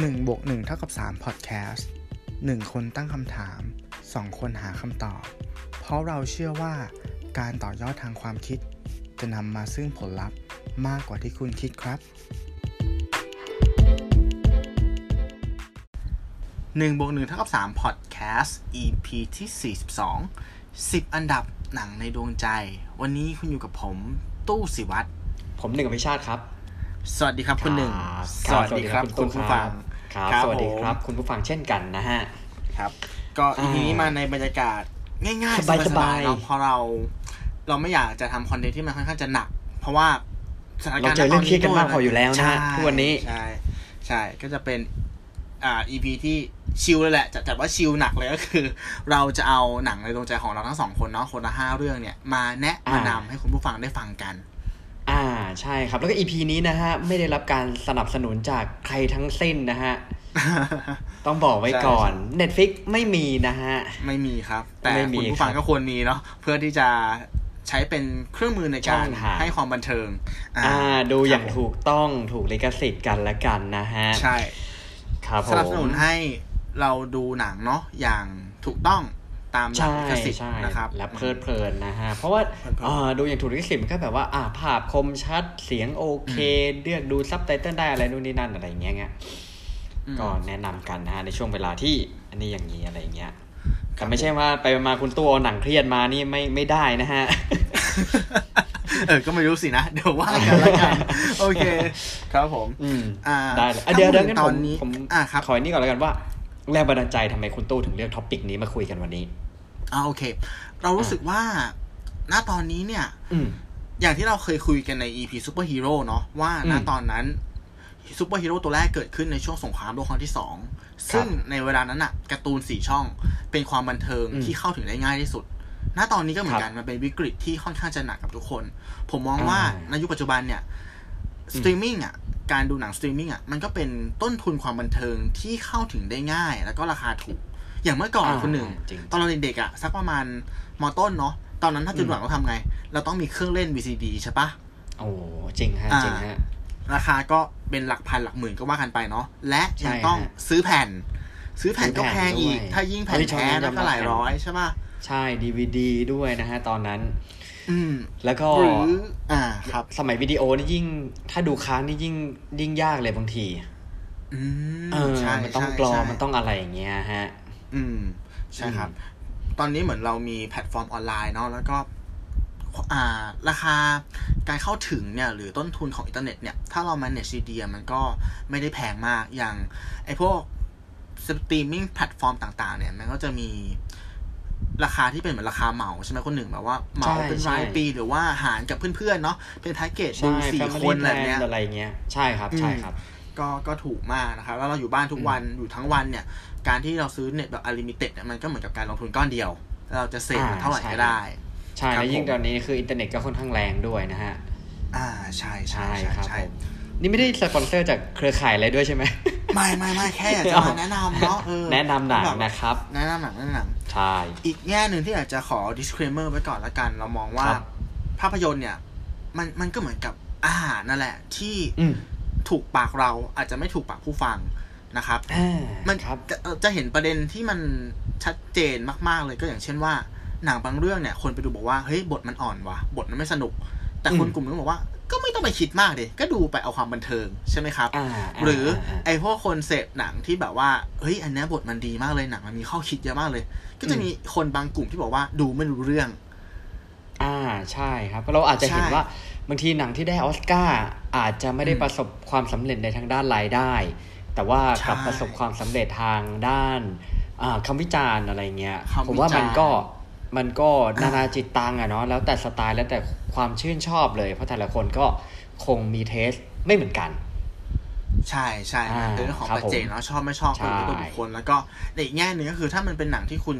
1บวก1เท่ากับ3 Podcast 1 คนตั้งคำถาม 2 คนหาคำตอบ เพราะเราเชื่อว่าการต่อยอดทางความคิด จะนำมาซึ่งผลลัพธ์มากกว่าที่คุณคิดครับ 1บวก1เท่ากับ3 Podcast EP ที่ 42 10 อันดับหนังในดวงใจ วันนี้คุณอยู่กับผม ตู้สิวัตรผมหนึ่งอภิชาติครับ สวัสดีครับคุณหนึ่งครับสวัสดีครับคุณผู้ฟังครับครับสวัสดีผมครับ คุณผู้ฟังเช่นกันนะฮะครับ ก็อีพีนี้มาในบรรยากาศง่ายๆสบายๆๆเนาะเพราะเรา เราไม่อยากจะทำคอนเทนต์ที่มันค่อนข้างจะหนัก เพราะว่าสถานเราการณ์เจอเรื่องเครียดกันมากพออยู่แล้วนะใช่ฮะทุกวันนี้ใช่ใช่ก็จะเป็นอ่าอีพีที่ชิลเลยแหละจะจัดว่าชิลหนักเลยก็คือ เราจะเอาหนังในดวงใจของเราทั้งสองคนเนาะคนละห้าเรื่องเนี่ย มาแนะมานำให้คุณผู้ฟังได้ฟังกัน อ่าใช่ครับ แล้วก็อีพีนี้นะฮะ ไม่ได้รับการสนับสนุนจากใครทั้งสิ้นนะฮะ ต้องบอกไว้ก่อน Netflix ไม่มีนะฮะ ไม่มีครับ แต่ไม่มีคุณผู้ฟังครับก็ควรมีเนาะเพื่อที่จะใช้เป็นเครื่องมือในช่กาอรงทางให้ความบันเทิง อ่า ดูอย่างครับถูกต้องถูกลิขสิทธิ์กันละกันนะฮะ ใช่ ครับผมสนับสนุนให้เราดูหนังเนาะอย่างถูกต้อง ตามหลักใช่ลิขสิทธิ์ใช่นะครับและเพลิดเพลินนะฮะ เพราะว่าเพลิดเพลินเอ่อดูอย่างถูกลิขสิทธิ์มันก็แบบว่าอ่าภาพคมชัดเสียงโอเค เลือกดูซับไตเติลได้อะไรนู่นนี่นั่นอะไรอย่างเงี้ยไงอืมก็แนะนำกันนะฮะในช่วงเวลาที่อันนี้อย่างนี้อะไรอย่างเงี้ยแต่ไม่ใช่ว่าไปมาคุณตัวเอาหนังเครียดมานี่ไม่ไม่ได้นะฮะเออ ก็ไม่รู้สินะ เดี๋ยวว่ากันละกัน โอเค ครับผม อืม อ่า ได้เลยอะถ้าเดี๋ยวพูเดี๋ยวถึงั้งนตผอนมนี้ผมอ่าครับขออันนี้ก่อนแล้วกันว่า แรงบันดาลใจทำไมคุณตู้ถึงเลือก topic นี้มาคุยกันวันนี้อ่าโอเค เรารู้สึกว่าณตอนนี้เนี่ย อืมอย่างที่เราเคยคุยกันใน EP ซูเปอร์ฮีโร่เนาะว่าอืมณตอนนั้นซูเปอร์ฮีโร่ตัวแรกเกิดขึ้นในช่วงสงครามโลกครั้งที่สองซึ่งในเวลานั้นอะการ์ตูนสี่ช่องเป็นความบันเทิงอืมที่เข้าถึงได้ง่ายที่สุด ณตอนนี้ก็เหมือนกันมันเป็นวิกฤตที่ค่อนข้างจะหนักกับทุกคน ผมมองว่าอ่าในยุคปัจจุบันเนี่ย สตรีมมิ่งอะการดูหนังสตรีมมิ่งอะมันก็เป็นต้นทุนความบันเทิงที่เข้าถึงได้ง่าย แล้วก็ราคาถูก อย่างเมื่อก่อนอ่าคุณหนึ่งจริงตอนเราเด็กๆอะสักประมาณมต้นเนาะตอนนั้นถ้าจะดูหนังเราทำไง เราต้องมีเครื่องเล่น VCD ใช่ปะโอ้จริงฮะอ่าจริงฮะราคาก็เป็นหลักพันหลักหมื่นก็ว่ากันไปเนาะและใช่ยังต้องฮะซื้อแผ่น ซื้อแผ่นก็ซื้อแผ่นแพงอีกด้วยถ้ายิ่งแผ่นเฮ้ยช่วงแท้นี้นั่นก็ยอมรับหลายแผ่นร้อยใช่ป่ะใช่ดีวีดีด้วยนะฮะตอนนั้นอืม แล้วก็หรืออ่าครับ สมัยวิดีโอนี่ยิ่ง ถ้าดูค้างนี่ยิ่งยิ่งยากเลยบางทีอืมเออใช่มันต้องใช่กรอใช่มันต้องอะไรอย่างเงี้ยฮะ อืม ใช่ครับ ตอนนี้เหมือนเรามีแพลตฟอร์มออนไลน์เนาะแล้วก็อ่า ราคาการเข้าถึงเนี่ย หรือต้นทุนของอินเทอร์เน็ตเนี่ย ถ้าเรา manage ดีๆมันก็ไม่ได้แพงมากอย่าง ไอพวก streaming platform ต่าง ๆ เนี่ย มันก็จะมี ราคาที่เป็นเหมือนราคาเหมาใช่ไหมคุณหนึ่งแบบว่าเหมาใช่เป็นใช่รายปีหรือว่าหารกับเพื่อนๆเนาะเป็นแพ็กเกจดูใช่สี่ Family คนอะไร Plan เนี้ยอะไรเงี้ยใช่ครับใช่ครับ ก็ก็ถูกมากนะครับแล้วเราอยู่บ้านทุกวันอยู่ทั้งวันเนี่ย การที่เราซื้อเน็ตแบบอ n l ลิมิเต็ดเนี่ยมันก็เหมือนกับการลงทุนก้อนเดียวแล้วเราจะ save มันเท่าไหร่อ่าใช่ก็ได้ใช่ครัแล้บวยิ่งผมตอนนี้คืออินเทอร์เน็ตก็ค่อนข้างแรงด้วยนะฮะอ่าใช่ใช่ใช่ใช่ครับใช่ผม นี่ไม่ได้สปอนเซอร์จากเครือข่ายอะไรด้วยใช่ไหมไม่ไม่ไม่แค่อยากจะมาแนะนำเนาะเออแนะนำหนังแบบนะครับ แนะนำหนังแนะนำหนังใช่อีกแง่หนึ่งที่อยากจะขอ disclaimer ไว้ก่อนละกัน เรามองว่าครับภาพยนตร์เนี่ย มันมันก็เหมือนกับอาหารนั่นแหละ ที่อืมถูกปากเราอาจจะไม่ถูกปากผู้ฟังนะครับอ่ามันครับจะเอ่อจะเห็นประเด็นที่มันชัดเจนมาก ๆ เลยก็อย่างเช่นว่าหนังบางเรื่องเนี่ยคนไปดูบอกว่าเฮ้ยบทมันอ่อนว่ะ บทมันไม่สนุก แต่คนอืมกลุ่มนึงบอกว่า ก็ไม่ต้องไปคิดมากดิก็ดูไปเอาความบันเทิงใช่ไหมครับอ่าาหรืออ่าไอ้พวกคนเสพหนังที่แบบว่าเฮ้ยอันเนี้ยบทมันดีมากเลยหนังมันมีข้อคิดเยอะมากเลย ก็จะมีคนบางกลุ่มที่บอกว่าดูไม่รู้เรื่อง อ่าใช่ครับเราอาจจะเห็นใช่ว่าบางทีหนังที่ได้ออสการ์อาจจะไม่ได้อืมประสบความสำเร็จในทางด้านรายได้ แต่ว่ากลับใช่ประสบความสำเร็จทางด้านอ่าคำวิจารณ์อะไรเงี้ยคำวิจารณ์ผมว่ามันก็ มันก็อ่านานาจิตตังอะเนาะแล้วแต่สไตล์แล้วแต่ความชื่นชอบเลย เพราะแต่ละคนก็คงมีเทสไม่เหมือนกัน ใช่ใช่อ่าเป็นเรื่องของครับปัจเจกเนาะชอบไม่ชอบก็อยู่ที่ตัวบุคคลแล้วก็ในอีกแง่หนึ่งก็คือถ้ามันเป็นหนังที่คุณ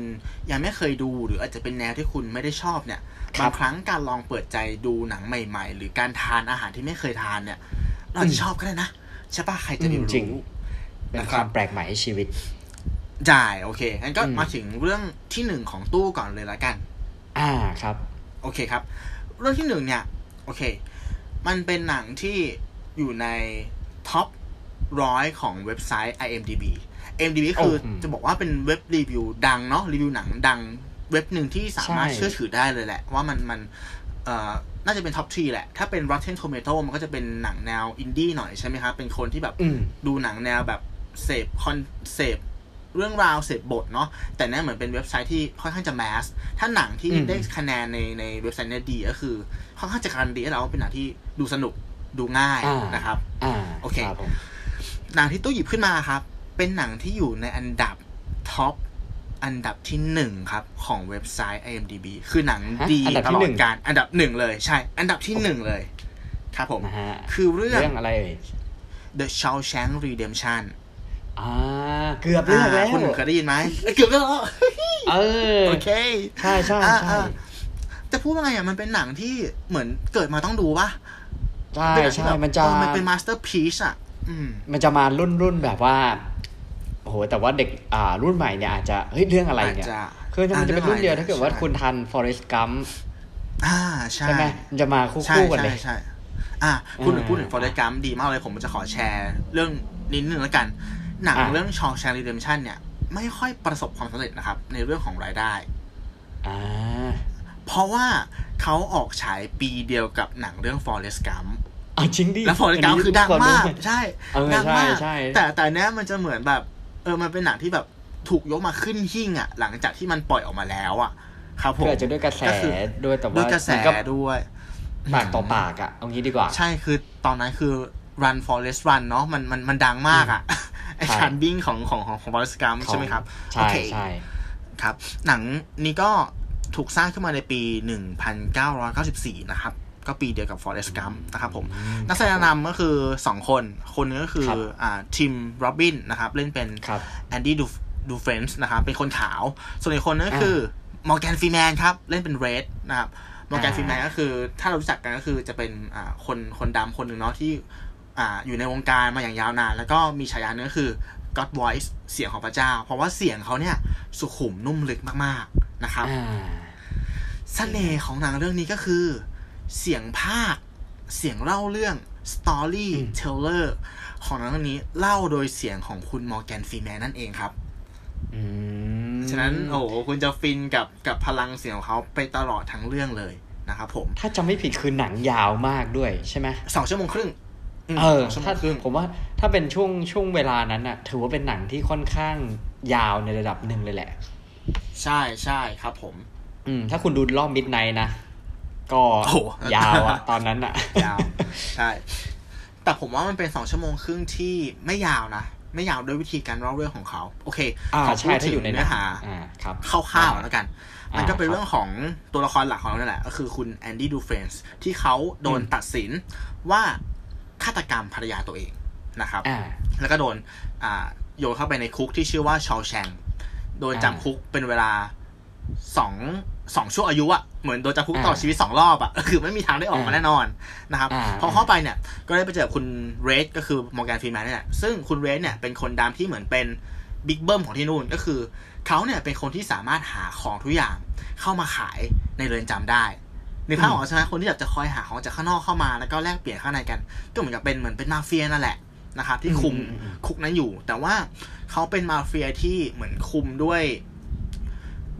ยังไม่เคยดู หรืออาจจะเป็นแนวที่คุณไม่ได้ชอบเนี่ยครับบางครั้งการลองเปิดใจดูหนังใหม่ ๆ หรือการทานอาหารที่ไม่เคยทานเนี่ย เราอืจะมชอบก็ได้นะใช่ปะใครจะไปอืมจริงรู้เป็นนะคครัวาบมแปลกใหม่ให้ชีวิต จ่ายโอเคงั้นก็อืมมาถึงเรื่องที่หนึ่งของตู้ก่อนเลยละกัน อ่าครับ โอเคครับ เรื่องที่หนึ่งเนี่ย โอเค มันเป็นหนังที่อยู่ใน top ร้อยของเว็บไซต์ IMDb IMDb คืออจะบอกว่าเป็นเว็บรีวิวดังเนาะรีวิวหนังดังเว็บหนึ่งที่สามารถเชื่อถือได้เลยแหละ ว่ามันมันเอ่อน่าจะเป็น top three แหละ ถ้าเป็น Rotten Tomatoes มันก็จะเป็นหนังแนวอินดี้หน่อยใช่ไหมครับ เป็นคนที่แบบดูหนังแนวแบบเสพ concept เรื่องราวเสพบทเนาะแต่เนี่ยเหมือนเป็นเว็บไซต์ที่ค่อนข้างจะแมสถ้าหนังที่ได้คะแนนในในเว็บไซต์เนี่ยดีก็คือค่อนข้างจะการันตีให้เราว่าเป็นหนังที่ดูสนุกดูง่ายนะครับโอเคหนังที่ตู้หยิบขึ้นมาครับ เป็นหนังที่อยู่ในอันดับท็อปอันดับที่หนึ่งครับ ของเว็บไซต์ IMDb คือหนังดีตลอดการอันดับหนึ่งเลยใช่ อันดับที่หนึ่งเลย ครับผม คือเรื่องเรื่องอะไร The Shawshank Redemption อ่าเกือบเลือกแล้วคุณเคยได้ยินไหมเกือบแล้วเออโอเคใช่ใช่ใช่จะพูดว่าไงอะมันเป็นหนังที่เหมือนเกิดมาต้องดูป่ะใช่ใช่มันจะมันเป็นมาสเตอร์พีชอะมันจะมารุ่นรุ่นแบบว่าโอ้โหแต่ว่าเด็กอ่ารุ่นใหม่เนี่ยอาจจะเฮ้ยเรื่องอะไรเนี่ยคือมันจะเป็นรุ่นเดียวถ้าเกิดว่าคุณทัน Forrest Gump อ่าใช่ใช่ไหมมันจะมาคู่คู่กันเลยใช่อ่าคุณพูดถึง Forest Gump ดีมากเลยผมจะขอแชร์ เรื่องนิดนึงแล้วกัน หนังเรื่องชองแชร์รีเดมชันเนี่ย ไม่ค่อยประสบความสำเร็จนะครับ ในเรื่องของรายได้อ่าเพราะว่าเขาออกฉายปีเดียวกับหนังเรื่อง Forest Gump อะจริงดิแล้ว Forest Gump คือดังมาก ใช่ดังมากแต่แต่เนี้ยมันจะเหมือนแบบ เออมันเป็นหนังที่แบบถูกยกมาขึ้นหิ่งอะ หลังจากที่มันปล่อยออกมาแล้วอะ ครับผมอาจจะด้วยกระแสด้วยแต่ว่าด้วยกระแสด้วยปากต่อปากอะเอางี้ดีกว่า ใช่คือตอนนั้นคือ Run Forest Run เนาะมันมันมันดังมากอะ ไอชานบิ้งของของของของบอลสกัมใช่ไหมครับใช่ใช่ครับ หนังนี้ก็ถูกสร้างขึ้นมาในปี 1994 นะครับ ก็ปีเดียวกับ Forest Gump นะครับผม นักแสดงนำก็คือ 2 คน คนนึงก็คืออ่าทิมโรบินนะครับ เล่นเป็นแอนดี้ดูDufresne นะครับ เป็นคนขาว ส่วนอีกคนนึงก็คือมอร์แกน ฟรีแมนครับ เล่นเป็นเรดนะครับมอร์แกน ฟรีแมนก็คือ ถ้าเรารู้จักกันก็คือจะเป็นอ่าคนคนดำคนหนึ่งเนาะที่ อ่าอยู่ในวงการมาอย่างยาวนาน แล้วก็มีฉายาเนาะคือ God Voice เสียงของพระเจ้า เพราะว่าเสียงเขาเนี่ยสุขุมนุ่มลึกมากๆนะครับเสน่ห์ของหนังเรื่องนี้ก็คือ เสียงภาค เสียงเล่าเรื่อง storyteller ของหนังเรื่องนี้เล่าโดยเสียงของคุณมอร์แกนฟีแมนนั่นเองครับฉะนั้นโอ้โหคุณจะฟินกับกับพลังเสียงของเขาไปตลอดทั้งเรื่องเลยนะครับผม ถ้าจำไม่ผิดคือหนังยาวมากด้วยใช่ไหมสองชั่วโมงครึ่ง เออถ้าผมว่าถ้าเป็นช่วงช่วงเวลานั้นอะถือว่าเป็นหนังที่ค่อนข้างยาวในระดับหนึ่งเลยแหละ ใช่ใช่ครับผม อืม ถ้าคุณดูรอบมิดไนนะ ก็ยาวอะตอนนั้นอะยาว ใช่ แต่ผมว่ามันเป็นสองชั่วโมงครึ่งที่ไม่ยาวนะไม่ยาวด้วยวิธีการเล่าเรื่องของเขา โอเคขอพูดถึงเนื้อหาคร่าวๆแล้วกัน มันก็เป็นเรื่องของตัวละครหลักของเราเนี่ยแหละ ก็คือคุณ Andy Dufresne ที่เขาโดนตัดสินว่า ฆาตกรรมภรรยาตัวเองนะครับ แล้วก็โดนโยนเข้าไปในคุกที่ชื่อว่า Shawshank โดนจำคุกเป็นเวลาสองสองช่วงอายุอะเหมือนโดนจำคุกต่อชีวิตสองรอบอะคือไม่มีทางได้ออกมาแน่นอนนะครับ พอเข้าไปเนี่ย ก็ได้ไปเจอคุณเรดก็คือมอร์แกนฟีแมนนี่แหละซึ่งคุณเรดเนี่ยเป็นคนดำที่เหมือนเป็นบิ๊กเบิ้มของที่นู่นก็คือเขาเนี่ยเป็นคนที่สามารถหาของทุกอย่างเข้ามาขายในเรือนจำได้ ในภาพของใช่ไหมคนที่แบบจะคอยหาของจากข้างนอกเข้ามาแล้วก็แลกเปลี่ยนข้างในกัน ก็เหมือนกับเป็นเหมือนเป็นมาเฟียนั่นแหละนะครับที่คุมคุกนั้นอยู่ แต่ว่าเขาเป็นมาเฟียที่เหมือนคุมด้วย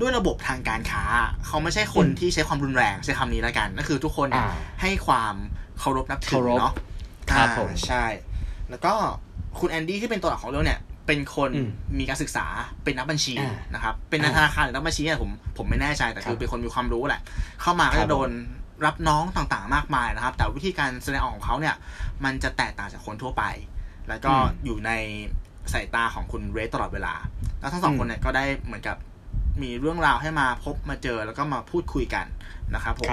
ด้วยระบบทางการค้า เขาไม่ใช่คนที่ใช้ความรุนแรงใช้คำนี้แล้วกันก็คือทุกคนให้ความเคารพนับถือเนาะครับผมใช่ แล้วก็คุณแอนดี้ที่เป็นตัวหลักของเรื่องเนี่ย เป็นคนมีการศึกษาเป็นนักบัญชีนะครับเป็นธนาคารหรือนักบัญชีเนี่ยผมผมไม่แน่ใจแต่คือเป็นคนมีความรู้แหละ เข้ามาก็จะโดนรับน้องต่างๆ มากมายนะครับ แต่วิธีการแสดงออกของเขาเนี่ย มันจะแตกต่างจากคนทั่วไป แล้วก็อยู่ในสายตาของคุณเรสตลอดเวลา แล้วทั้งสองคนเนี่ยก็ได้เหมือนกับมีเรื่องราวให้มาพบมาเจอแล้วก็มาพูดคุยกันนะครับผม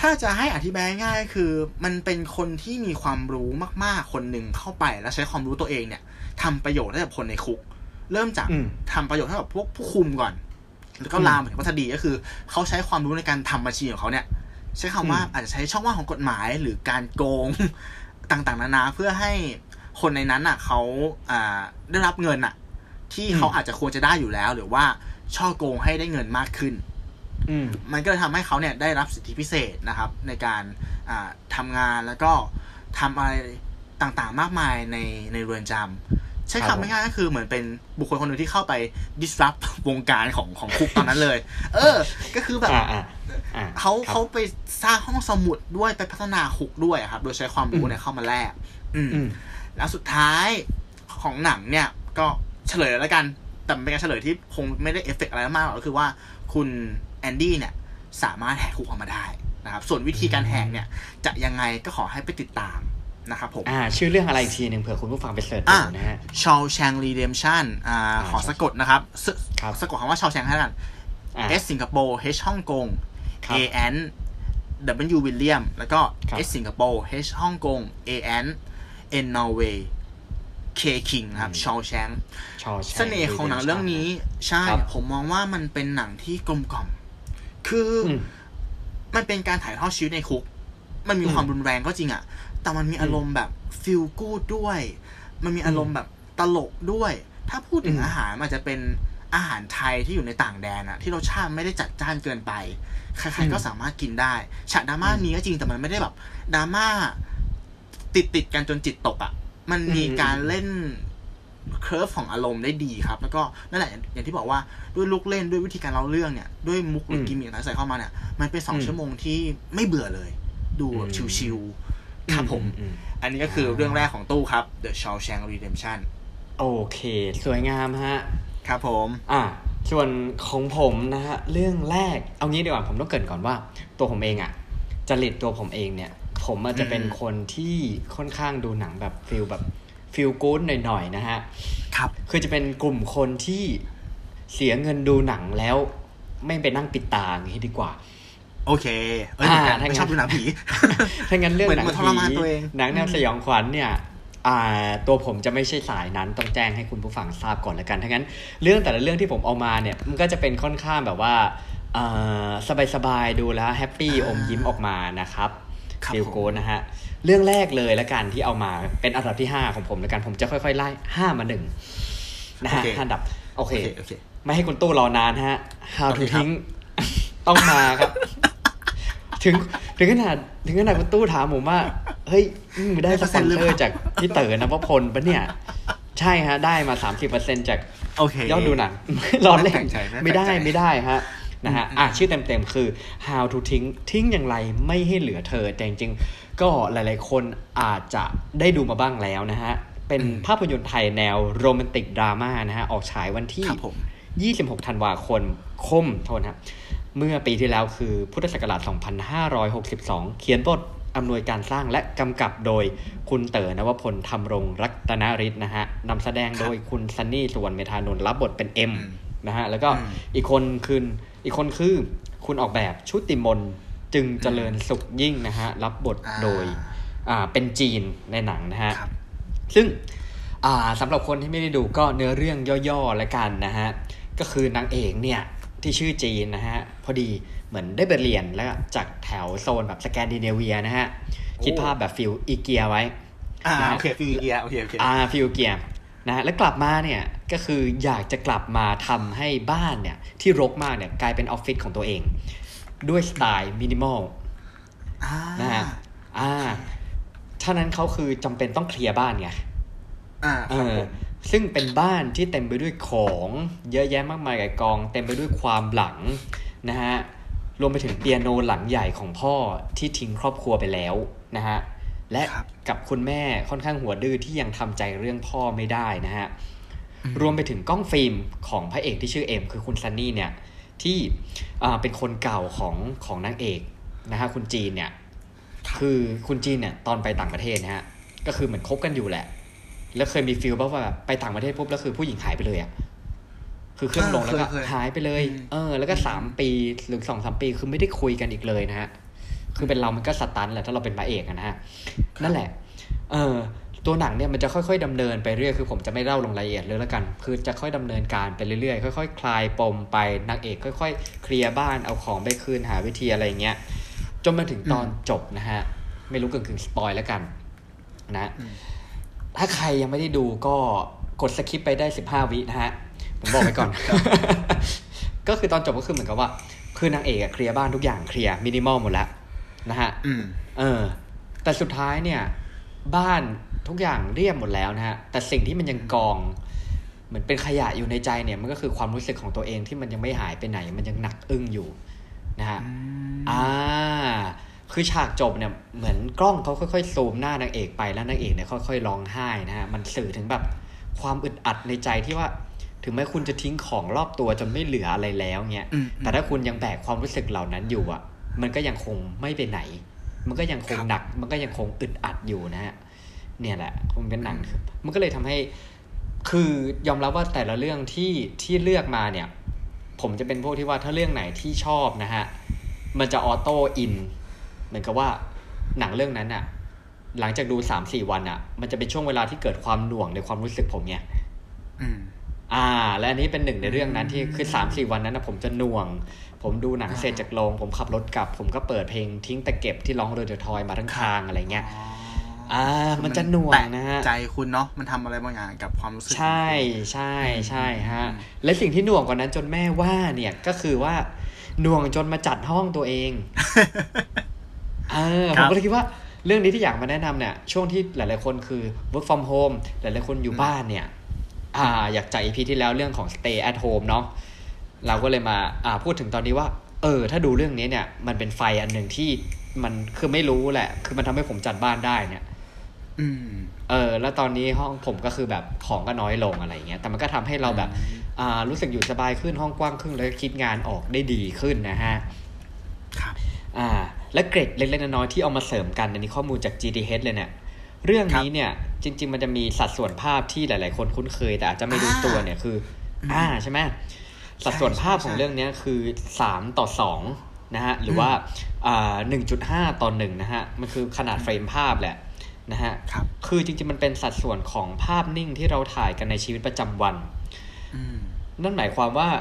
ถ้าจะให้อธิบายง่ายคือ มันเป็นคนที่มีความรู้มากๆคนหนึ่งเข้าไป แล้วใช้ความรู้ตัวเองเนี่ย ทำประโยชน์ให้กับคนในคุก เริ่มจากทำประโยชน์ให้กับพวกผู้คุมก่อน แล้วก็ลามไปถึงวัฒดีก็คือ เขาใช้ความรู้ในการทำบัญชีของเขาเนี่ย ใช้คำว่าอาจจะใช้ช่องว่างของกฎหมายหรือการโกงต่างๆนานาเพื่อให้คนในนั้นอะเขาอ่าได้รับเงินอะ ที่เขาอาจจะควรจะได้อยู่แล้ว หรือว่าช่อโกงให้ได้เงินมากขึ้นมันก็เลยทำให้เขาเนี่ยได้รับสิทธิพิเศษนะครับ ในการทำงานแล้วก็ทำอะไร ต่างๆ มากมายในในเรือนจำใช้ครับคำง่ายๆก็คือเหมือนเป็นบุคคลคนหนึ่งที่เข้าไป disrupt วงการของของคุกตอนนั้นเลย เออ ก็คือแบบอ่าอ่าอ่าเขาครับเขาไปสร้างห้องสมุดด้วยไปพัฒนาคุกด้วยอะครับ โดยใช้ความรู้อืมเนี่ยเข้ามาแลกอืมอืม แล้วสุดท้ายของหนังเนี่ย ก็เฉลยแล้วกัน แต่มันเป็นการเฉลยที่คงไม่ได้เอฟเฟกต์อะไรมากหรอกก็คือว่าคุณแอนดี้เนี่ย สามารถแหกคุกออกมาได้นะครับ ส่วนวิธีการแหกเนี่ย จะยังไงก็ขอให้ไปติดตาม นะครับผมอ่าชื่อเรื่องอะไรอีกทีหนึ่งเผื่อคุณผู้ฟังไป search ดูอะนะฮะชอ w แชงรีเดมชันอ่าอ่าขอสะกดนะครับสครับสะกดคำว่าชอ w แชงให้แล้วกันอ่า S สิงคโปร์ H ฮ่องกงครับ A N W วิลเลียมแล้วก็ครับ S สิงคโปร์ H ฮ่องกง A N N นอร์เวย์ K คิงครับชอ w แชงชอแชเสน่ห์ของหนังเรื่องนี้ใช่ครับผมมองว่ามันเป็นหนังที่กลมกล่อม คือออืมมันเป็นการถ่ายทอดชีวิตในคุก มันมีอืมความรุนแรงก็จริงอะ แต่มันมีอารมณ์แบบฟิลกูดด้วย มันมีอารมณ์แบบตลกด้วย ถ้าพูดถึงอืมอาหารมันจะเป็นอาหารไทยที่อยู่ในต่างแดนอะที่รสชาติไม่ได้จัดจ้านเกินไป ใครๆก็สามารถกินได้ฉากดราม่านี้ก็จริงแต่มันไม่ได้แบบดราม่าติดติดๆกันจนจิตตกอะมันมีการเล่นเคอร์ฟของอารมณ์ได้ดีครับ แล้วก็นั่นแหละอย่างอย่างที่บอกว่าด้วยลูกเล่นด้วยวิธีการเล่าเรื่องเนี่ย ด้วยมุกหรืออืมกิมมิคต่างๆใส่เข้ามาเนี่ย มันเป็นสองอืมชั่วโมงที่ไม่เบื่อเลย ดูอืมชิวๆ ครับผมอือือันนี้ก็คือเรื่องแรกของตู้ครับ The Shawshank Redemption โอเค สวยงามฮะ ครับผม อะส่วนของผมนะฮะ เรื่องแรก เอางี้ดีกว่าผมต้องเกริ่นก่อนว่า ตัวผมเองอะ่ะจริตตัวผมเองเนี่ย ผมอาจจะเป็นคนที่ค่อนข้างดูหนังแบบ feel แบบ feel good หน่อยๆนะฮะ ครับ คือจะเป็นกลุ่มคนที่เสียเงินดูหนังแล้ว ไม่ไปนั่งปิดตาอย่างนี้ดีกว่า โอเค เอ้ยเหมือนกันอ่าถ้างั้นไม่ชอบดูหนังผีถ้างั้นเรื่องเหมือนหนังเหมือนทรมานผีตัวเองหนังแนวสยองขวัญเนี่ยอ่าตัวผมจะไม่ใช่สายนั้นต้องแจ้งให้คุณผู้ฟังทราบก่อนแล้วกันถ้างั้นเรื่องแต่ละเรื่องที่ผมเอามาเนี่ยมันก็จะเป็นค่อนข้างแบบว่าอ่าสบายๆดูแล้ว happy อมยิ้มออกมานะครับครับ feel ผม go นะฮะเรื่องแรกเลยละกันที่เอามาเป็นอันดับที่ 5 ของผมแล้วกันผมจะค่อยๆไล่ห้ามาหนึ่งนะฮะโอเคห้าอันดับโอเคโอเคโอเคไม่ให้คุณตู้รอนานฮะ How โอ to เคครับทิ้งต้องมาครับ ถึงถึงขนาดถึงขนาดคุณตู้ถามผมว่า เฮ้ยมึงได้สปอนเซอร์จากพี่เต๋อนวพลปะเนี่ย ใช่ฮะ ได้มา30%จากโอเคยอดดูหนังร้อนเล่ไม่แปลนกใจไม่แปลกใจไม่ได้ไม่ได้ฮะนะฮะอืมอะชื่อเต็มๆ คือ How to ทิ้งทิ้งอย่างไรไม่ให้เหลือเธอ แต่จริงๆ ก็หลายๆ คนอาจจะได้ดูมาบ้างแล้วนะฮะ เป็นภาพยนตร์ไทยแนวโรแมนติกดราม่านะฮะ ออกฉายวันที่ครับผม26 ธันวาคมคมโทษนะครับ เมื่อปีที่แล้วคือพุทธศักราช 2562 เขียนบทอำนวยการสร้างและกำกับโดยคุณเต๋อนวพลธรรมรงรัตนฤทธิ์นะฮะนำแสดงโดยคุณซันนี่สุวรรณเมธานนท์รับบทเป็นเอ็มอืมนะฮะแล้วก็อืมอีกคนคืออีกคนคือคุณออกแบบชุติมนจึงเจริญสุขยิ่งนะฮะรับบทอ่าโดยอ่าเป็นจีนในหนังนะฮะครับซึ่งอ่าสำหรับคนที่ไม่ได้ดูก็เนื้อเรื่องย่อๆแล้วกันนะฮะก็คือนางเอกเนี่ย ที่ชื่อจีนนะฮะ พอดีเหมือนได้ไปเรียนแล้วจากแถวโซนแบบสแกนดิเนเวียนะฮะ คิดภาพแบบ feel IKEA ไว้ อ่านะฮะโอเค feel IKEA โอเคโอเคอ่า feel IKEA นะฮะแล้วกลับมาเนี่ยก็คืออยากจะกลับมาทำให้บ้านเนี่ยที่รกมากเนี่ยกลายเป็นออฟฟิศของตัวเอง ด้วยสไตล์มินิมอลอ่านะฮะอ่าฉะนั้นเขาคือจำเป็นต้องเคลียร์บ้านไงอ่าเอครับอผม ซึ่งเป็นบ้านที่เต็มไปด้วยของเยอะแยะมากมายกับกอง เต็มไปด้วยความหลังนะฮะรวมไปถึงเปียโนหลังใหญ่ของพ่อที่ทิ้งครอบครัวไปแล้วนะฮะและครับกับคุณแม่ค่อนข้างหัวดื้อที่ยังทำใจเรื่องพ่อไม่ได้นะฮะรวมไปถึงกล้องฟิล์มของพระเอกที่ชื่อเอ็มคือคุณซันนี่เนี่ยที่อ่าเป็นคนเก่าของของนางเอกนะฮะคุณจีนเนี่ยคือคุณจีนเนี่ยตอนไปต่างประเทศนะฮะก็คือเหมือนคบกันอยู่แหละ แล้วเคยมีฟิลบ้างว่าแบบไปต่างประเทศปุ๊บแล้วคือผู้หญิงหายไปเลยอะ่ะคือเครื่องลงแล้วก็เคยเคยหายไปเลยอืมเออ แล้วก็สามปีหรือสองสามปีคือไม่ได้คุยกันอีกเลยนะฮะ คือเป็นเรามันก็สตันแหละถ้าเราเป็นพระเอกอะนะฮะ นั่นแหละ เออ ตัวหนังเนี่ยมันจะค่อยๆดำเนินไปเรื่อย คือผมจะไม่เล่าลงรายละเอียดเลยแล้วกัน คือจะค่อยดำเนินการไปเรื่อยๆ ค่อย ๆ คลายปมไป นางเอกค่อย ๆ เคลียร์บ้าน เอาของไปคืน หาวิธีอะไรเงี้ย จนมาถึงตอนจบนะฮะ ไม่รู้กึ่งๆ spoil แล้วกัน นะอืม ถ้าใครยังไม่ได้ดูก็กด skip ไปได้สิบห้าวินะฮะ ผมบอกไปก่อน ก็คือตอนจบก็คือเหมือนกับว่า คือนางเอกอะเคลียร์บ้านทุกอย่างเคลียร์มินิมอลหมดแล้วนะฮะอืมเออ แต่สุดท้ายเนี่ย บ้านทุกอย่างเรียบหมดแล้วนะฮะ แต่สิ่งที่มันยังกอง เหมือนเป็นขยะอยู่ในใจเนี่ย มันก็คือความรู้สึกของตัวเองที่มันยังไม่หายไปไหน มันยังหนักอึ้งอยู่นะฮะ อ่า คือฉากจบเนี่ยเหมือนกล้องเขาค่อยๆซูมหน้านางเอกไปแล้วนางเอกเนี่ยค่อยๆร้องไห้นะฮะมันสื่อถึงแบบความอึดอัดในใจที่ว่า ถึงแม้คุณจะทิ้งของรอบตัวจนไม่เหลืออะไรแล้วเนี่ยอืมแต่ถ้าคุณยังแบกความรู้สึกเหล่านั้นอยู่อะ มันก็ยังคงไม่ไปไหน มันก็ยังคงครับหนัก มันก็ยังคงอึดอัดอยู่นะฮะเนี่ยแหละมันเป็นหนังมันก็เลยทำให้ คือยอมรับว่าแต่ละเรื่องที่ที่เลือกมาเนี่ย ผมจะเป็นพวกที่ว่าถ้าเรื่องไหนที่ชอบนะฮะมันจะออโต้อิน เหมือนกับว่าหนังเรื่องนั้นอะหลังจากดูสามสี่วันอะมันจะเป็นช่วงเวลาที่เกิดความหน่วงในความรู้สึกผมไงอืมอ่า และอันนี้เป็นหนึ่งในเรื่องนั้นที่คือสามสี่วันนั้นนะผมจะหน่วง ผมดูหนังเสร็จจากโรงผมขับรถกลับ ผมก็เปิดเพลงทิ้งแต่เก็บที่ร้องเรือเดอะทอยมาทั้งทางอะไรเงี้ยอ่า มันจะหน่วงนะฮะใจคุณเนาะมันทำอะไรบางอย่างกับความรู้สึกใช่ใช่ใช่ฮะและสิ่งที่หน่วงกว่านั้นจนแม่ว่าเนี่ยก็คือว่าหน่วงจนมาจัดห้องตัวเอง เออผมก็เลยคิดว่าเรื่องนี้ที่อยากมาแนะนำเนี่ยช่วงที่หลาย ๆ คนคือ work from home หลาย ๆ คนอยู่บ้านเนี่ยอ่าอยากจ่าย EP ที่แล้วเรื่องของ stay at home เนาะเราก็เลยมาอ่าพูดถึงตอนนี้ว่า เออ ถ้าดูเรื่องนี้เนี่ย มันเป็นไฟอันหนึ่งที่มันคือไม่รู้แหละ คือมันทำให้ผมจัดบ้านได้เนี่ย อืม เออ แล้วตอนนี้ห้องผมก็คือแบบของก็น้อยลงอะไรเงี้ย แต่มันก็ทำให้เราแบบ อ่า รู้สึกอยู่สบายขึ้นห้องกว้างขึ้นแล้วก็คิดงานออกได้ดีขึ้นนะฮะ ครับ อ่า และเกร็ดเล็กๆน้อยๆที่เอามาเสริมกันอันนี้ข้อมูลจาก GTH เลยเนี่ยเรื่องนี้เนี่ยจริง ๆ มันจะมีสัดส่วนภาพที่หลาย ๆ คนคุ้นเคย แต่อาจจะไม่รู้ตัวเนี่ยคือ อ่าใช่ไหมสัดส่วนภาพของเรื่องเนี้ยคือสามต่อสองนะฮะหรือว่าอ่าหนึ่งจุดห้าต่อหนึ่งนะฮะมันคือขนาดเฟรมภาพแหละนะฮะครับคือจริงๆมันเป็นสัดส่วนของภาพนิ่งที่เราถ่ายกันในชีวิตประจำวันอืมนั่นหมายความว่าอ่า